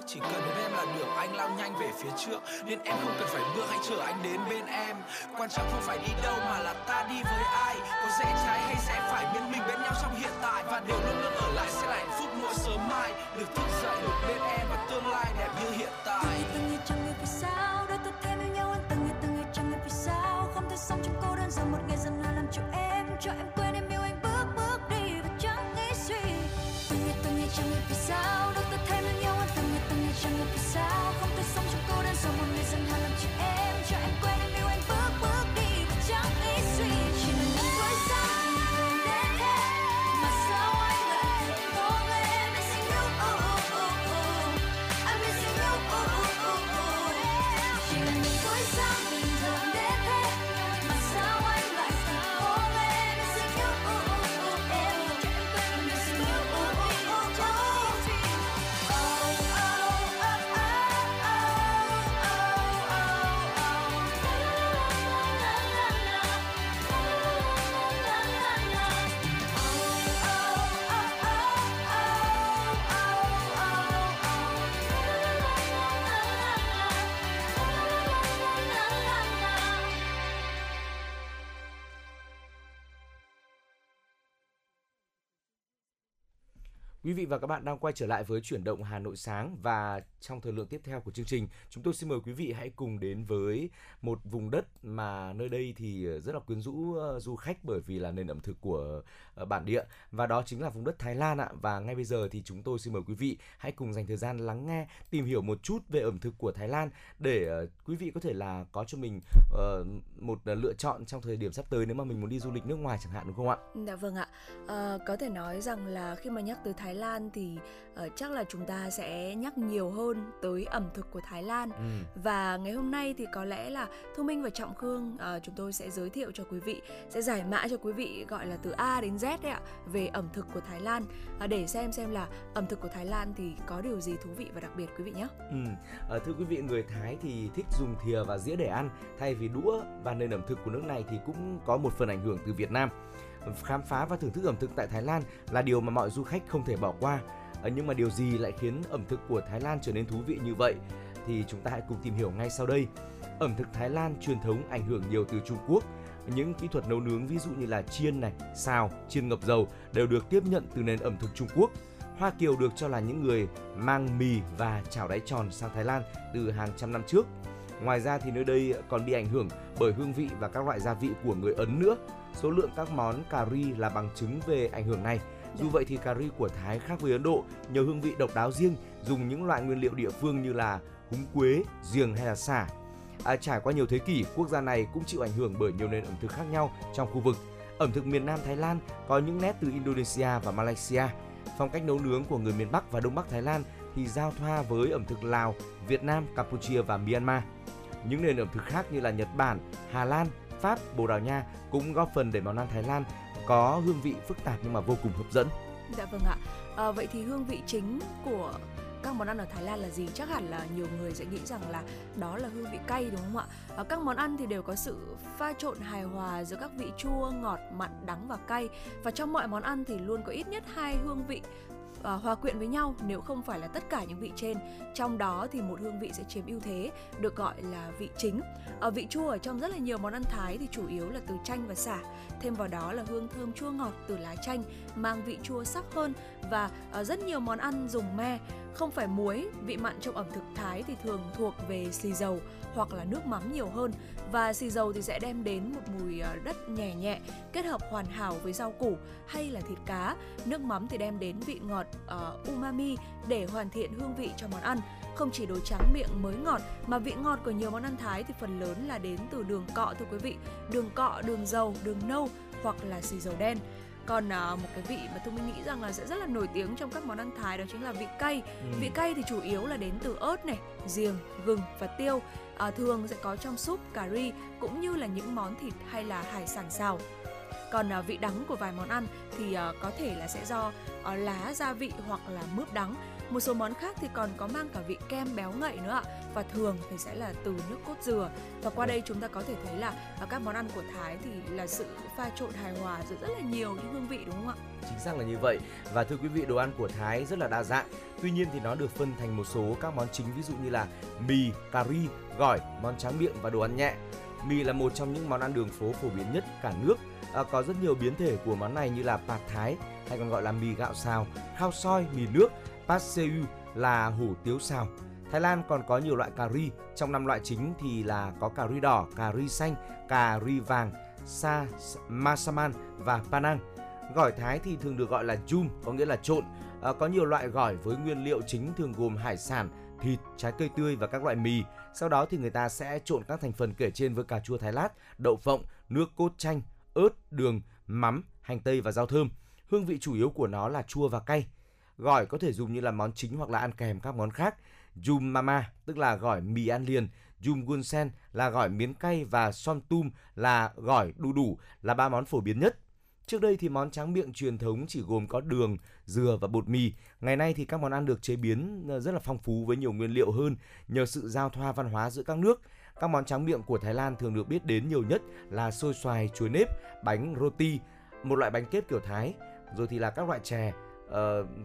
chỉ cần đến em là được, anh lao nhanh về phía trước. Nên em không cần phải bước hãy chờ anh đến bên em. Quan trọng không phải đi đâu mà là ta đi với ai. Có dễ trái hay sẽ phải bên mình bên nhau trong hiện tại. Và điều luôn luôn ở lại sẽ là hạnh phúc mỗi sớm mai. Được thức dậy, được bên Quý vị và các bạn đang quay trở lại với chuyển động Hà Nội sáng và trong thời lượng tiếp theo của chương trình, chúng tôi xin mời quý vị hãy cùng đến với một vùng đất mà nơi đây thì rất là quyến rũ ờ, du khách bởi vì là nền ẩm thực của ờ, bản địa và đó chính là vùng đất Thái Lan ạ. Và ngay bây giờ thì chúng tôi xin mời quý vị hãy cùng dành thời gian lắng nghe, tìm hiểu một chút về ẩm thực của Thái Lan để ờ, quý vị có thể là có cho mình một lựa chọn trong thời điểm sắp tới nếu mà mình muốn đi du lịch nước ngoài chẳng hạn đúng không ạ? Dạ vâng ạ. À, có thể nói rằng là khi mà nhắc tới Thái Lan thì ờ, chắc là chúng ta sẽ nhắc nhiều hơn tới ẩm thực của Thái Lan. Ừ. Và ngày hôm nay thì có lẽ là Thu Minh và Trọng Khương ờ, chúng tôi sẽ giới thiệu cho quý vị, sẽ giải mã cho quý vị gọi là từ A đến Z đấy ạ về ẩm thực của Thái Lan Ờ, để xem xem là ẩm thực của Thái Lan thì có điều gì thú vị và đặc biệt quý vị nhé. Ừ. Ờ, thưa quý vị, người Thái thì thích dùng thìa và dĩa để ăn thay vì đũa và nền ẩm thực của nước này thì cũng có một phần ảnh hưởng từ Việt Nam. Khám phá và thưởng thức ẩm thực tại Thái Lan là điều mà mọi du khách không thể bỏ qua. Ờ, nhưng mà điều gì lại khiến ẩm thực của Thái Lan trở nên thú vị như vậy? Thì chúng ta hãy cùng tìm hiểu ngay sau đây. Ẩm thực Thái Lan truyền thống ảnh hưởng nhiều từ Trung Quốc. Những kỹ thuật nấu nướng ví dụ như là chiên này, xào, chiên ngập dầu đều được tiếp nhận từ nền ẩm thực Trung Quốc. Hoa Kiều được cho là những người mang mì và chảo đáy tròn sang Thái Lan từ hàng trăm năm trước. Ngoài ra thì nơi đây còn bị ảnh hưởng bởi hương vị và các loại gia vị của người Ấn nữa. Số lượng các món cà ri là bằng chứng về ảnh hưởng này. Dù vậy thì cà ri của Thái khác với Ấn Độ, nhờ hương vị độc đáo riêng, dùng những loại nguyên liệu địa phương như là húng quế, giềng hay là xả. À, trải qua nhiều thế kỷ, quốc gia này cũng chịu ảnh hưởng bởi nhiều nền ẩm thực khác nhau trong khu vực. Ẩm thực miền Nam Thái Lan có những nét từ Indonesia và Malaysia. Phong cách nấu nướng của người miền Bắc và Đông Bắc Thái Lan thì giao thoa với ẩm thực Lào, Việt Nam, Campuchia và Myanmar. Những nền ẩm thực khác như là Nhật Bản, Hà Lan, Pháp, Bồ Đào Nha cũng góp phần để món ăn Thái Lan có hương vị phức tạp nhưng mà vô cùng hấp dẫn. Dạ vâng ạ. À, vậy thì hương vị chính của các món ăn ở Thái Lan là gì? Chắc hẳn là nhiều người sẽ nghĩ rằng là đó là hương vị cay đúng không ạ? À, các món ăn thì đều có sự pha trộn hài hòa giữa các vị chua, ngọt, mặn, đắng và cay. Và trong mọi món ăn thì luôn có ít nhất hai hương vị à, hòa quyện với nhau nếu không phải là tất cả những vị trên. Trong đó thì một hương vị sẽ chiếm ưu thế được gọi là vị chính. Ở vị chua ở trong rất là nhiều món ăn thái thì chủ yếu là từ chanh và xả thêm vào đó là hương thơm chua ngọt từ lá chanh mang vị chua sắc hơn và à, rất nhiều món ăn dùng me. Không phải muối vị mặn trong ẩm thực thái thì thường thuộc về xì dầu hoặc là nước mắm nhiều hơn và xì dầu thì sẽ đem đến một mùi đất nhẹ nhẹ kết hợp hoàn hảo với rau củ hay là thịt cá. Nước mắm thì đem đến vị ngọt uh, umami để hoàn thiện hương vị cho món ăn. Không chỉ đồ trắng miệng mới ngọt mà vị ngọt của nhiều món ăn thái thì phần lớn là đến từ đường cọ thưa quý vị. Đường cọ đường dầu đường nâu hoặc là xì dầu đen. Còn à, một cái vị mà tôi nghĩ rằng là sẽ rất là nổi tiếng trong các món ăn thái đó chính là vị cay. Ừ. vị cay thì chủ yếu là đến từ ớt này giềng gừng và tiêu à, thường sẽ có trong súp cà ri cũng như là những món thịt hay là hải sản xào còn à, vị đắng của vài món ăn thì à, có thể là sẽ do à, lá gia vị hoặc là mướp đắng Một số món khác thì còn có mang cả vị kem béo ngậy nữa ạ và thường thì sẽ là từ nước cốt dừa. Và qua đây chúng ta có thể thấy là à, các món ăn của Thái thì là sự pha trộn hài hòa giữa rất là nhiều những hương vị đúng không ạ? Chính xác là như vậy. Và thưa quý vị, đồ ăn của Thái rất là đa dạng. Tuy nhiên thì nó được phân thành một số các món chính ví dụ như là mì, cà ri, gỏi, món tráng miệng và đồ ăn nhẹ. Mì là một trong những món ăn đường phố phổ biến nhất cả nước. À, có rất nhiều biến thể của món này như là pad thái hay còn gọi là mì gạo xào, khao soi, mì nước, pad seu là hủ tiếu xào. Thái Lan còn có nhiều loại cà ri, trong năm loại chính thì là có cà ri đỏ, cà ri xanh, cà ri vàng, sa, masaman và panang. Gỏi Thái thì thường được gọi là chum có nghĩa là trộn. À, có nhiều loại gỏi với nguyên liệu chính thường gồm hải sản, thịt, trái cây tươi và các loại mì. Sau đó thì người ta sẽ trộn các thành phần kể trên với cà chua Thái Lát, đậu phộng, nước cốt chanh, ớt, đường, mắm, hành tây và rau thơm. Hương vị chủ yếu của nó là chua và cay. Gỏi có thể dùng như là món chính hoặc là ăn kèm các món khác. Jum mama tức là gỏi mì ăn liền, Jum gunsen là gỏi miến cay và som tum là gỏi đu đủ là ba món phổ biến nhất. Trước đây thì món tráng miệng truyền thống chỉ gồm có đường, dừa và bột mì. Ngày nay thì các món ăn được chế biến ờ, rất là phong phú với nhiều nguyên liệu hơn nhờ sự giao thoa văn hóa giữa các nước. Các món tráng miệng của Thái Lan thường được biết đến nhiều nhất là xôi xoài, chuối nếp, bánh roti, một loại bánh kết kiểu Thái, rồi thì là các loại chè uh,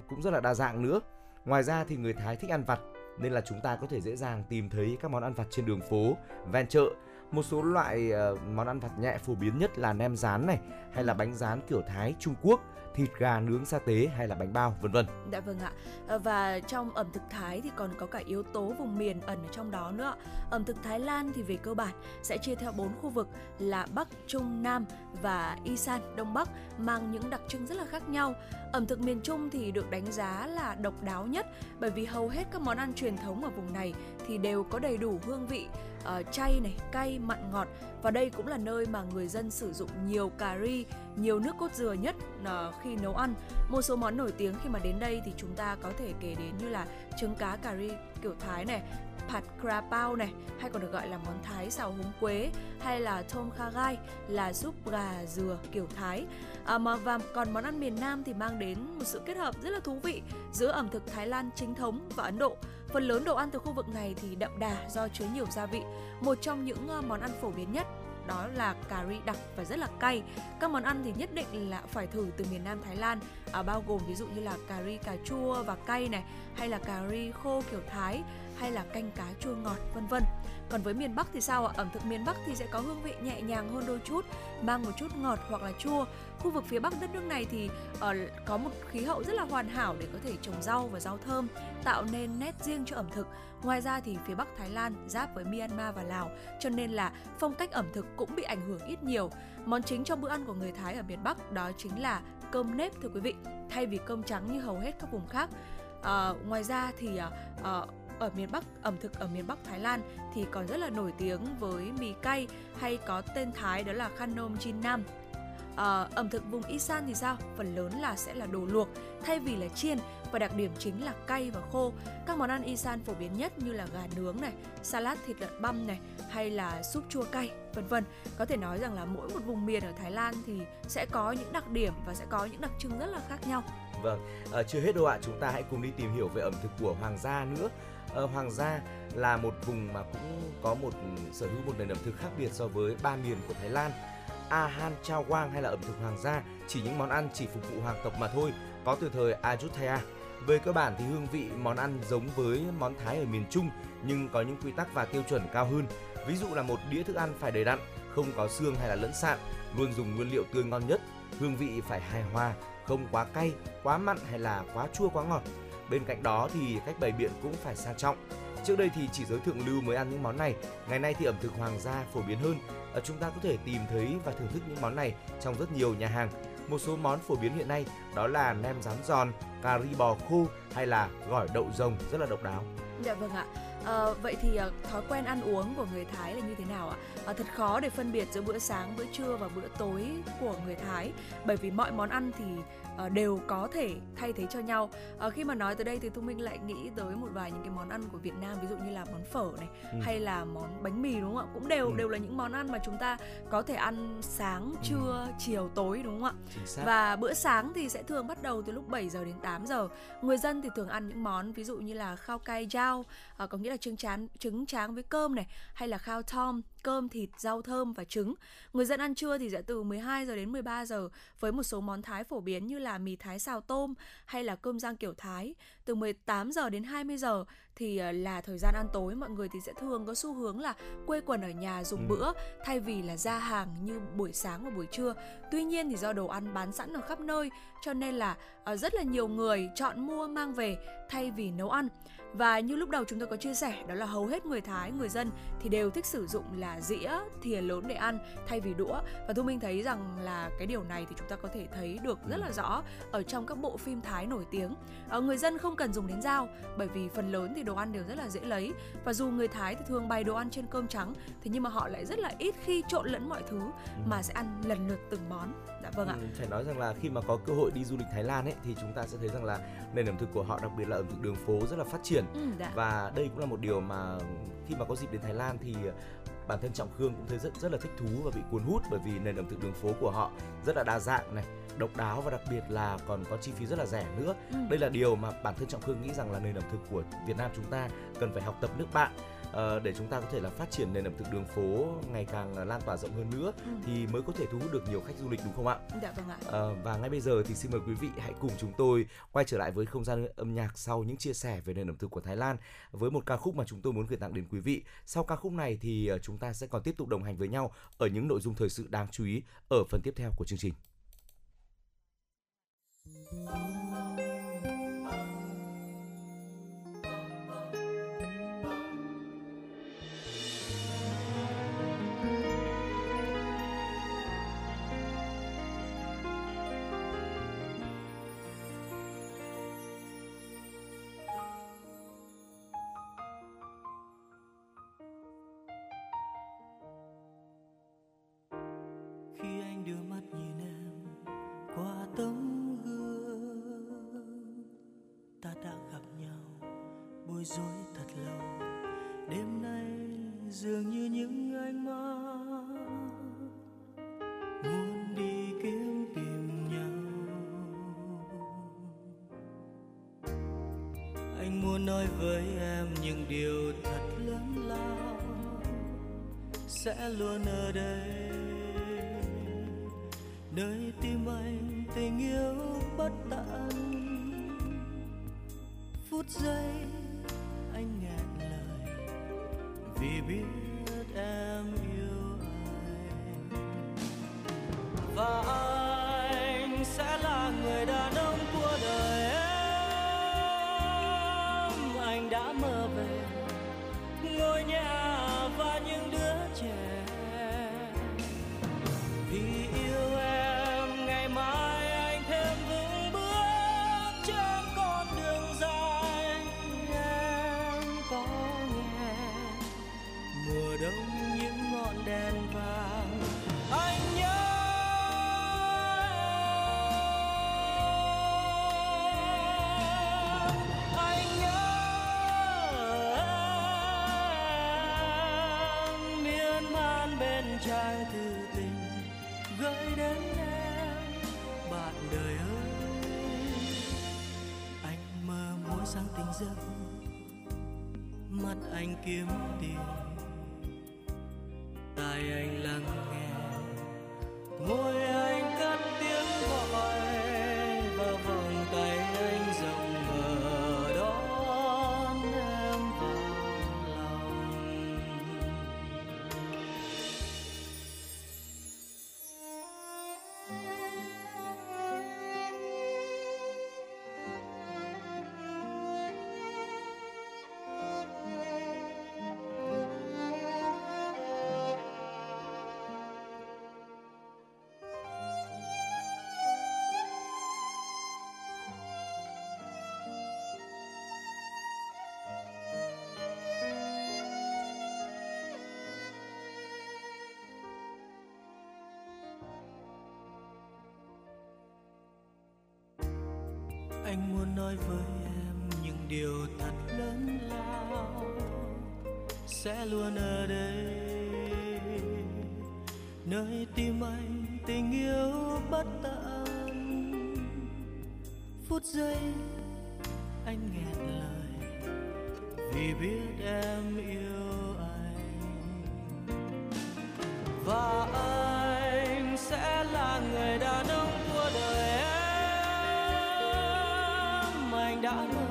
cũng rất là đa dạng nữa. Ngoài ra thì người Thái thích ăn vặt nên là chúng ta có thể dễ dàng tìm thấy các món ăn vặt trên đường phố, ven chợ. Một số loại uh, món ăn vặt nhẹ phổ biến nhất là nem rán này hay là bánh rán kiểu Thái Trung Quốc thịt gà nướng sa tế hay là bánh bao vân vân. Dạ vâng ạ. Ờ, và trong ẩm thực Thái thì còn có cả yếu tố vùng miền ẩn ở trong đó nữa. Ẩm thực Thái Lan thì về cơ bản sẽ chia theo bốn khu vực là Bắc, Trung, Nam và Isan, Đông Bắc mang những đặc trưng rất là khác nhau. Ẩm thực miền Trung thì được đánh giá là độc đáo nhất bởi vì hầu hết các món ăn truyền thống ở vùng này thì đều có đầy đủ hương vị uh, chay này, cay, mặn ngọt và đây cũng là nơi mà người dân sử dụng nhiều cà ri, nhiều nước cốt dừa nhất uh, khi nấu ăn. Một số món nổi tiếng khi mà đến đây thì chúng ta có thể kể đến như là trứng cá cà ri kiểu Thái này, pad kra pao này hay còn được gọi là món Thái xào húng quế hay là tom kha gai là súp gà dừa kiểu Thái à, mà và còn món ăn miền Nam thì mang đến một sự kết hợp rất là thú vị giữa ẩm thực Thái Lan chính thống và Ấn Độ Phần lớn đồ ăn từ khu vực này thì đậm đà do chứa nhiều gia vị. Một trong những ờ, món ăn phổ biến nhất đó là cà ri đặc và rất là cay. Các món ăn thì nhất định là phải thử từ miền Nam Thái Lan, à, bao gồm ví dụ như là cà ri cà chua và cay này, hay là cà ri khô kiểu Thái, hay là canh cá chua ngọt vân vân. Còn với miền Bắc thì sao ạ? Ẩm thực miền Bắc thì sẽ có hương vị nhẹ nhàng hơn đôi chút, mang một chút ngọt hoặc là chua. Khu vực phía Bắc đất nước này thì uh, có một khí hậu rất là hoàn hảo để có thể trồng rau và rau thơm, tạo nên nét riêng cho ẩm thực. Ngoài ra thì phía Bắc Thái Lan giáp với Myanmar và Lào, cho nên là phong cách ẩm thực cũng bị ảnh hưởng ít nhiều. Món chính trong bữa ăn của người Thái ở miền Bắc đó chính là cơm nếp thưa quý vị, thay vì cơm trắng như hầu hết các vùng khác. Uh, ngoài ra thì uh, ở miền Bắc, ẩm thực ở miền Bắc Thái Lan thì còn rất là nổi tiếng với mì cay hay có tên Thái đó là Khanom Chin Nam. À, ẩm thực vùng Isan thì sao? Phần lớn là sẽ là đồ luộc thay vì là chiên và đặc điểm chính là cay và khô. Các món ăn Isan phổ biến nhất như là gà nướng này, salad thịt lợn băm này hay là súp chua cay, vân vân. Có thể nói rằng là mỗi một vùng miền ở Thái Lan thì sẽ có những đặc điểm và sẽ có những đặc trưng rất là khác nhau. Vâng, à, chưa hết đâu ạ, chúng ta hãy cùng đi tìm hiểu về ẩm thực của Hoàng gia nữa. À, Hoàng gia là một vùng mà cũng có một sở hữu một nền ẩm thực khác biệt so với ba miền của Thái Lan. Ahan Chao Wang hay là ẩm thực hoàng gia chỉ những món ăn chỉ phục vụ hoàng tộc mà thôi, có từ thời Ayutthaya. Về cơ bản thì hương vị món ăn giống với món Thái ở miền Trung nhưng có những quy tắc và tiêu chuẩn cao hơn. Ví dụ là một đĩa thức ăn phải đầy đặn, không có xương hay là lẫn sạn, luôn dùng nguyên liệu tươi ngon nhất, hương vị phải hài hòa, không quá cay, quá mặn hay là quá chua quá ngọt. Bên cạnh đó thì cách bày biện cũng phải sang trọng. Trước đây thì chỉ giới thượng lưu mới ăn những món này, ngày nay thì ẩm thực hoàng gia phổ biến hơn. Ở chúng ta có thể tìm thấy và thưởng thức những món này trong rất nhiều nhà hàng. Một số món phổ biến hiện nay đó là nem rán giòn, cà ri bò khô hay là gỏi đậu rồng rất là độc đáo. Dạ vâng ạ. À, vậy thì à, thói quen ăn uống của người Thái là như thế nào ạ? À, thật khó để phân biệt giữa bữa sáng, bữa trưa và bữa tối của người Thái bởi vì mọi món ăn thì à, đều có thể thay thế cho nhau. À, khi mà nói tới đây thì Thu Minh lại nghĩ tới một vài những cái món ăn của Việt Nam ví dụ như là món phở này ừ. hay là món bánh mì đúng không ạ? Cũng đều ừ. đều là những món ăn mà chúng ta có thể ăn sáng, trưa, ừ. chiều, tối đúng không ạ? Và bữa sáng thì sẽ thường bắt đầu từ lúc 7 giờ đến 8 giờ. Người dân thì thường ăn những món ví dụ như là khao cay dao, à, có nghĩa là trứng tráng trứng tráng với cơm này hay là khao tom cơm thịt rau thơm và trứng người dân ăn trưa thì sẽ từ 12 giờ đến 13 giờ với một số món thái phổ biến như là mì thái xào tôm hay là cơm rang kiểu thái từ 18 giờ đến 20 giờ thì ờ, là thời gian ăn tối mọi người thì sẽ thường có xu hướng là quây quần ở nhà dùng ừ. bữa thay vì là ra hàng như buổi sáng và buổi trưa. Tuy nhiên thì do đồ ăn bán sẵn ở khắp nơi cho nên là uh, rất là nhiều người chọn mua mang về thay vì nấu ăn. Và như lúc đầu chúng tôi có chia sẻ đó là hầu hết người Thái, người dân thì đều thích sử dụng là dĩa, thìa lớn để ăn thay vì đũa. Và Thu Minh thấy rằng là cái điều này thì chúng ta có thể thấy được rất là rõ ở trong các bộ phim Thái nổi tiếng. Ở người dân không cần dùng đến dao bởi vì phần lớn thì đồ ăn đều rất là dễ lấy. Và dù người Thái thì thường bày đồ ăn trên cơm trắng, thế nhưng mà họ lại rất là ít khi trộn lẫn mọi thứ mà sẽ ăn lần lượt từng món. Dạ vâng ạ. Ừ, phải nói rằng là khi mà có cơ hội đi du lịch Thái Lan ấy thì chúng ta sẽ thấy rằng là nền ẩm thực của họ đặc biệt là ẩm thực đường phố rất là phát triển ừ, dạ. và đây cũng là một điều mà khi mà có dịp đến Thái Lan thì bản thân Trọng Khương cũng thấy rất rất là thích thú và bị cuốn hút bởi vì nền ẩm thực đường phố của họ rất là đa dạng này độc đáo và đặc biệt là còn có chi phí rất là rẻ nữa. Ừ. Đây là điều mà bản thân Trọng Khương nghĩ rằng là nền ẩm thực của Việt Nam chúng ta cần phải học tập nước bạn uh, để chúng ta có thể là phát triển nền ẩm thực đường phố ngày càng lan tỏa rộng hơn nữa ừ. thì mới có thể thu hút được nhiều khách du lịch đúng không ạ? Dạ vâng ạ. Uh, và ngay bây giờ thì xin mời quý vị hãy cùng chúng tôi quay trở lại với không gian âm nhạc sau những chia sẻ về nền ẩm thực của Thái Lan với một ca khúc mà chúng tôi muốn gửi tặng đến quý vị. Sau ca khúc này thì chúng ta sẽ còn tiếp tục đồng hành với nhau ở những nội dung thời sự đáng chú ý ở phần tiếp theo của chương trình. Dối thật lâu đêm nay dường như những ánh mắt muốn đi kiếm tìm nhau. Anh muốn nói với em những điều thật lớn lao sẽ luôn ở đây. Nơi tim anh tình yêu bất tận. Phút giây vì giấc mắt anh kiếm tìm anh muốn nói với em những điều thật lớn lao sẽ luôn ở đây. Nơi tim anh tình yêu bất tận. Phút giây anh nghẹn lời vì biết em yêu anh. Và em anh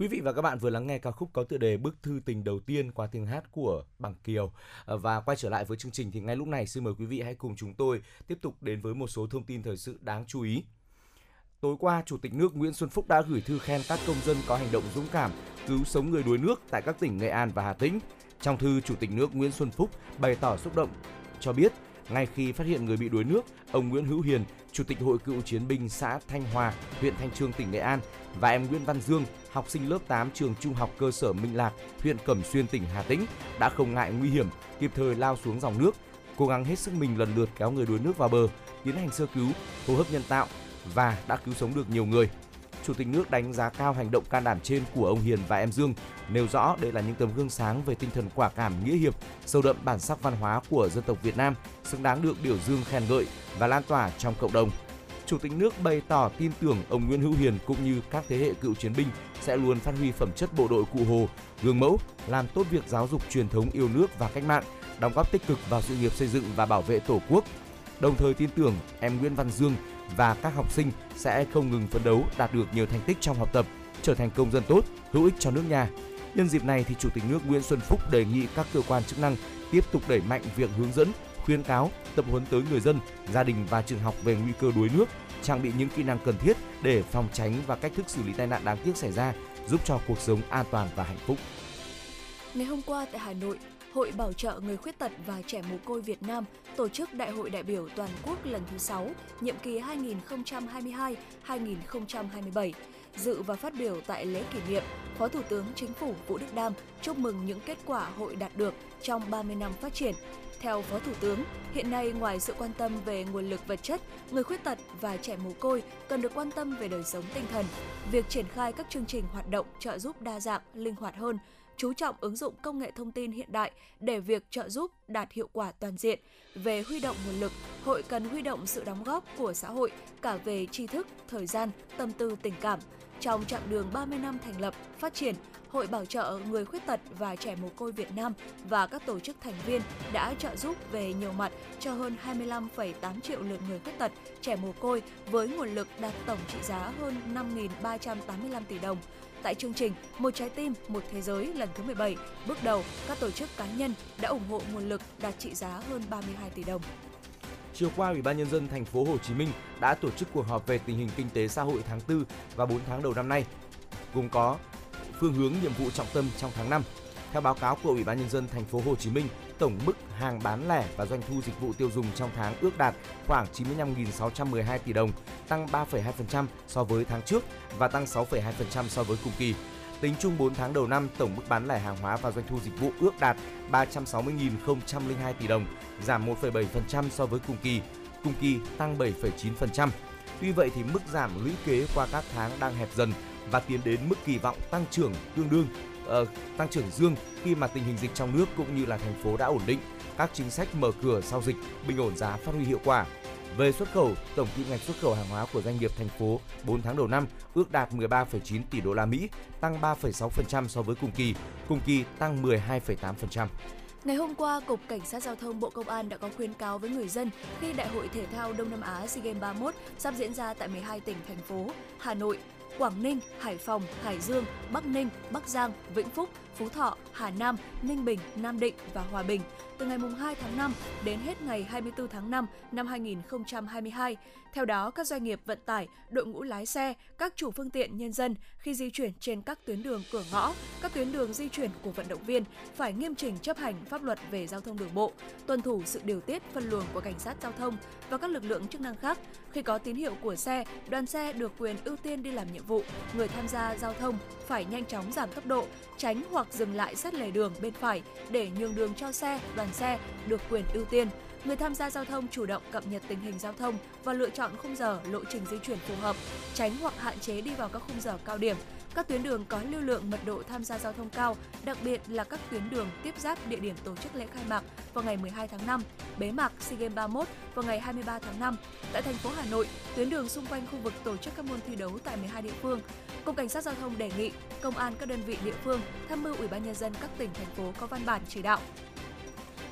Quý vị và các bạn vừa lắng nghe ca khúc có tựa đề Bức thư tình đầu tiên qua tiếng hát của Bằng Kiều. Ờ, và quay trở lại với chương trình thì ngay lúc này xin mời quý vị hãy cùng chúng tôi tiếp tục đến với một số thông tin thời sự đáng chú ý. Tối qua, Chủ tịch nước Nguyễn Xuân Phúc đã gửi thư khen các công dân có hành động dũng cảm cứu sống người đuối nước tại các tỉnh Nghệ An và Hà Tĩnh. Trong thư, Chủ tịch nước Nguyễn Xuân Phúc bày tỏ xúc động cho biết ngay khi phát hiện người bị đuối nước, ông Nguyễn Hữu Hiền, Chủ tịch Hội Cựu chiến binh xã Thanh Hòa, huyện Thanh Trương, tỉnh Nghệ An và em Nguyễn Văn Dương, học sinh lớp 8 trường Trung học cơ sở Minh Lạc, huyện Cẩm Xuyên, tỉnh Hà Tĩnh đã không ngại nguy hiểm, kịp thời lao xuống dòng nước, cố gắng hết sức mình lần lượt kéo người đuối nước vào bờ, tiến hành sơ cứu, hô hấp nhân tạo và đã cứu sống được nhiều người. Chủ tịch nước đánh giá cao hành động can đảm trên của ông Hiền và em Dương, nêu rõ đây là những tấm gương sáng về tinh thần quả cảm nghĩa hiệp, sâu đậm bản sắc văn hóa của dân tộc Việt Nam, xứng đáng được biểu dương khen ngợi và lan tỏa trong cộng đồng. Chủ tịch nước bày tỏ tin tưởng ông Nguyễn Hữu Hiền cũng như các thế hệ cựu chiến binh sẽ luôn phát huy phẩm chất bộ đội cụ Hồ, gương mẫu, làm tốt việc giáo dục truyền thống yêu nước và cách mạng, đóng góp tích cực vào sự nghiệp xây dựng và bảo vệ Tổ quốc. Đồng thời tin tưởng em Nguyễn Văn Dương và các học sinh sẽ không ngừng phấn đấu đạt được nhiều thành tích trong học tập, trở thành công dân tốt, hữu ích cho nước nhà. Nhân dịp này thì Chủ tịch nước Nguyễn Xuân Phúc đề nghị các cơ quan chức năng tiếp tục đẩy mạnh việc hướng dẫn, khuyến cáo, tập huấn tới người dân, gia đình và trường học về nguy cơ đuối nước, trang bị những kỹ năng cần thiết để phòng tránh và cách thức xử lý tai nạn đáng tiếc xảy ra, giúp cho cuộc sống an toàn và hạnh phúc. Ngày hôm qua tại Hà Nội, Hội Bảo trợ Người Khuyết tật và Trẻ Mồ Côi Việt Nam tổ chức Đại hội đại biểu toàn quốc lần thứ 6, nhiệm kỳ 2022-2027. Dự và phát biểu tại lễ kỷ niệm, Phó Thủ tướng Chính phủ Vũ Đức Đam chúc mừng những kết quả hội đạt được trong 30 năm phát triển. Theo Phó Thủ tướng, hiện nay ngoài sự quan tâm về nguồn lực vật chất, người khuyết tật và trẻ mồ côi cần được quan tâm về đời sống tinh thần. Việc triển khai các chương trình hoạt động trợ giúp đa dạng, linh hoạt hơn, chú trọng ứng dụng công nghệ thông tin hiện đại để việc trợ giúp đạt hiệu quả toàn diện. Về huy động nguồn lực, hội cần huy động sự đóng góp của xã hội cả về tri thức, thời gian, tâm tư, tình cảm. Trong chặng đường 30 năm thành lập, phát triển, Hội Bảo trợ người khuyết tật và trẻ mồ côi Việt Nam và các tổ chức thành viên đã trợ giúp về nhiều mặt cho hơn 25,8 triệu lượt người khuyết tật, trẻ mồ côi với nguồn lực đạt tổng trị giá hơn 5.385 tỷ đồng. Tại chương trình Một trái tim, một thế giới lần thứ 17, bước đầu các tổ chức cá nhân đã ủng hộ nguồn lực đạt trị giá hơn 32 tỷ đồng. Chiều qua, Ủy ban nhân dân thành phố Hồ Chí Minh đã tổ chức cuộc họp về tình hình kinh tế xã hội tháng 4 và 4 tháng đầu năm nay, gồm có phương hướng nhiệm vụ trọng tâm trong tháng 5. Theo báo cáo của Ủy ban nhân dân thành phố Hồ Chí Minh, tổng mức hàng bán lẻ và doanh thu dịch vụ tiêu dùng trong tháng ước đạt khoảng 95.612 tỷ đồng, tăng 3,2% so với tháng trước và tăng 6,2% so với cùng kỳ. Tính chung 4 tháng đầu năm, tổng mức bán lẻ hàng hóa và doanh thu dịch vụ ước đạt 360.002 tỷ đồng, giảm 1,7% so với cùng kỳ, cùng kỳ tăng 7,9%. Tuy vậy thì mức giảm lũy kế qua các tháng đang hẹp dần và tiến đến mức kỳ vọng tăng trưởng tương đương uh, tăng trưởng dương khi mà tình hình dịch trong nước cũng như là thành phố đã ổn định, các chính sách mở cửa sau dịch, bình ổn giá phát huy hiệu quả. Về xuất khẩu, tổng kim ngạch xuất khẩu hàng hóa của doanh nghiệp thành phố 4 tháng đầu năm ước đạt 13,9 tỷ đô la Mỹ, tăng 3,6% so với cùng kỳ, cùng kỳ tăng 12,8%. Ngày hôm qua, Cục Cảnh sát Giao thông Bộ Công an đã có khuyến cáo với người dân khi Đại hội Thể thao Đông Nam Á SEA Games 31 sắp diễn ra tại 12 tỉnh, thành phố Hà Nội, Quảng Ninh, Hải Phòng, Hải Dương, Bắc Ninh, Bắc Giang, Vĩnh Phúc, Phú Thọ, Hà Nam, Ninh Bình, Nam Định và Hòa Bình từ ngày 2 tháng 5 đến hết ngày 24 tháng 5 năm 2022. Theo đó, các doanh nghiệp vận tải, đội ngũ lái xe, các chủ phương tiện nhân dân khi di chuyển trên các tuyến đường cửa ngõ, các tuyến đường di chuyển của vận động viên phải nghiêm chỉnh chấp hành pháp luật về giao thông đường bộ, tuân thủ sự điều tiết phân luồng của cảnh sát giao thông và các lực lượng chức năng khác. Khi có tín hiệu của xe, đoàn xe được quyền ưu tiên đi làm nhiệm vụ. Người tham gia giao thông phải nhanh chóng giảm tốc độ, tránh hoặc dừng lại sát lề đường bên phải để nhường đường cho xe, đoàn xe được quyền ưu tiên. Người tham gia giao thông chủ động cập nhật tình hình giao thông và lựa chọn khung giờ, lộ trình di chuyển phù hợp, tránh hoặc hạn chế đi vào các khung giờ cao điểm. Các tuyến đường có lưu lượng mật độ tham gia giao thông cao, đặc biệt là các tuyến đường tiếp giáp địa điểm tổ chức lễ khai mạc vào ngày 12 tháng 5, bế mạc SEA Games 31 vào ngày 23 tháng 5. Tại thành phố Hà Nội, tuyến đường xung quanh khu vực tổ chức các môn thi đấu tại 12 địa phương. Cục Cảnh sát giao thông đề nghị công an các đơn vị địa phương tham mưu Ủy ban nhân dân các tỉnh thành phố có văn bản chỉ đạo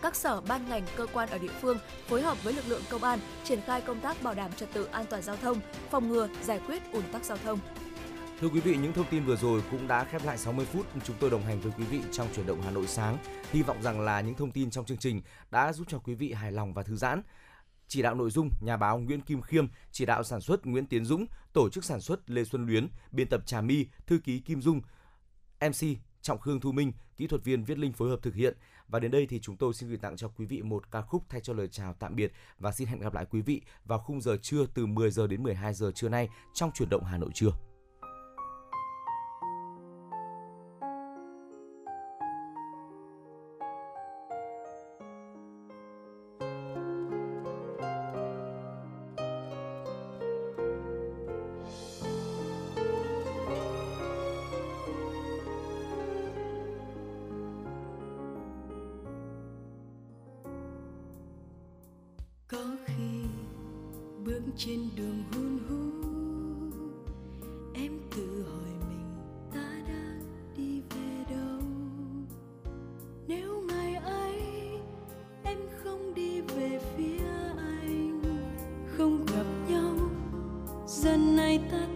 các sở ban ngành cơ quan ở địa phương phối hợp với lực lượng công an triển khai công tác bảo đảm trật tự an toàn giao thông, phòng ngừa, giải quyết ùn tắc giao thông. Thưa quý vị, những thông tin vừa rồi cũng đã khép lại 60 phút chúng tôi đồng hành với quý vị trong chuyển động Hà Nội sáng. Hy vọng rằng là những thông tin trong chương trình đã giúp cho quý vị hài lòng và thư giãn. Chỉ đạo nội dung nhà báo Nguyễn Kim Khiêm, chỉ đạo sản xuất Nguyễn Tiến Dũng, tổ chức sản xuất Lê Xuân Luyến, biên tập Trà My, thư ký Kim Dung, MC Trọng Khương Thu Minh, kỹ thuật viên Viết Linh phối hợp thực hiện. Và đến đây thì chúng tôi xin gửi tặng cho quý vị một ca khúc thay cho lời chào tạm biệt và xin hẹn gặp lại quý vị vào khung giờ trưa từ 10 giờ đến 12 giờ trưa nay trong chuyển động Hà Nội trưa. Giờ này ta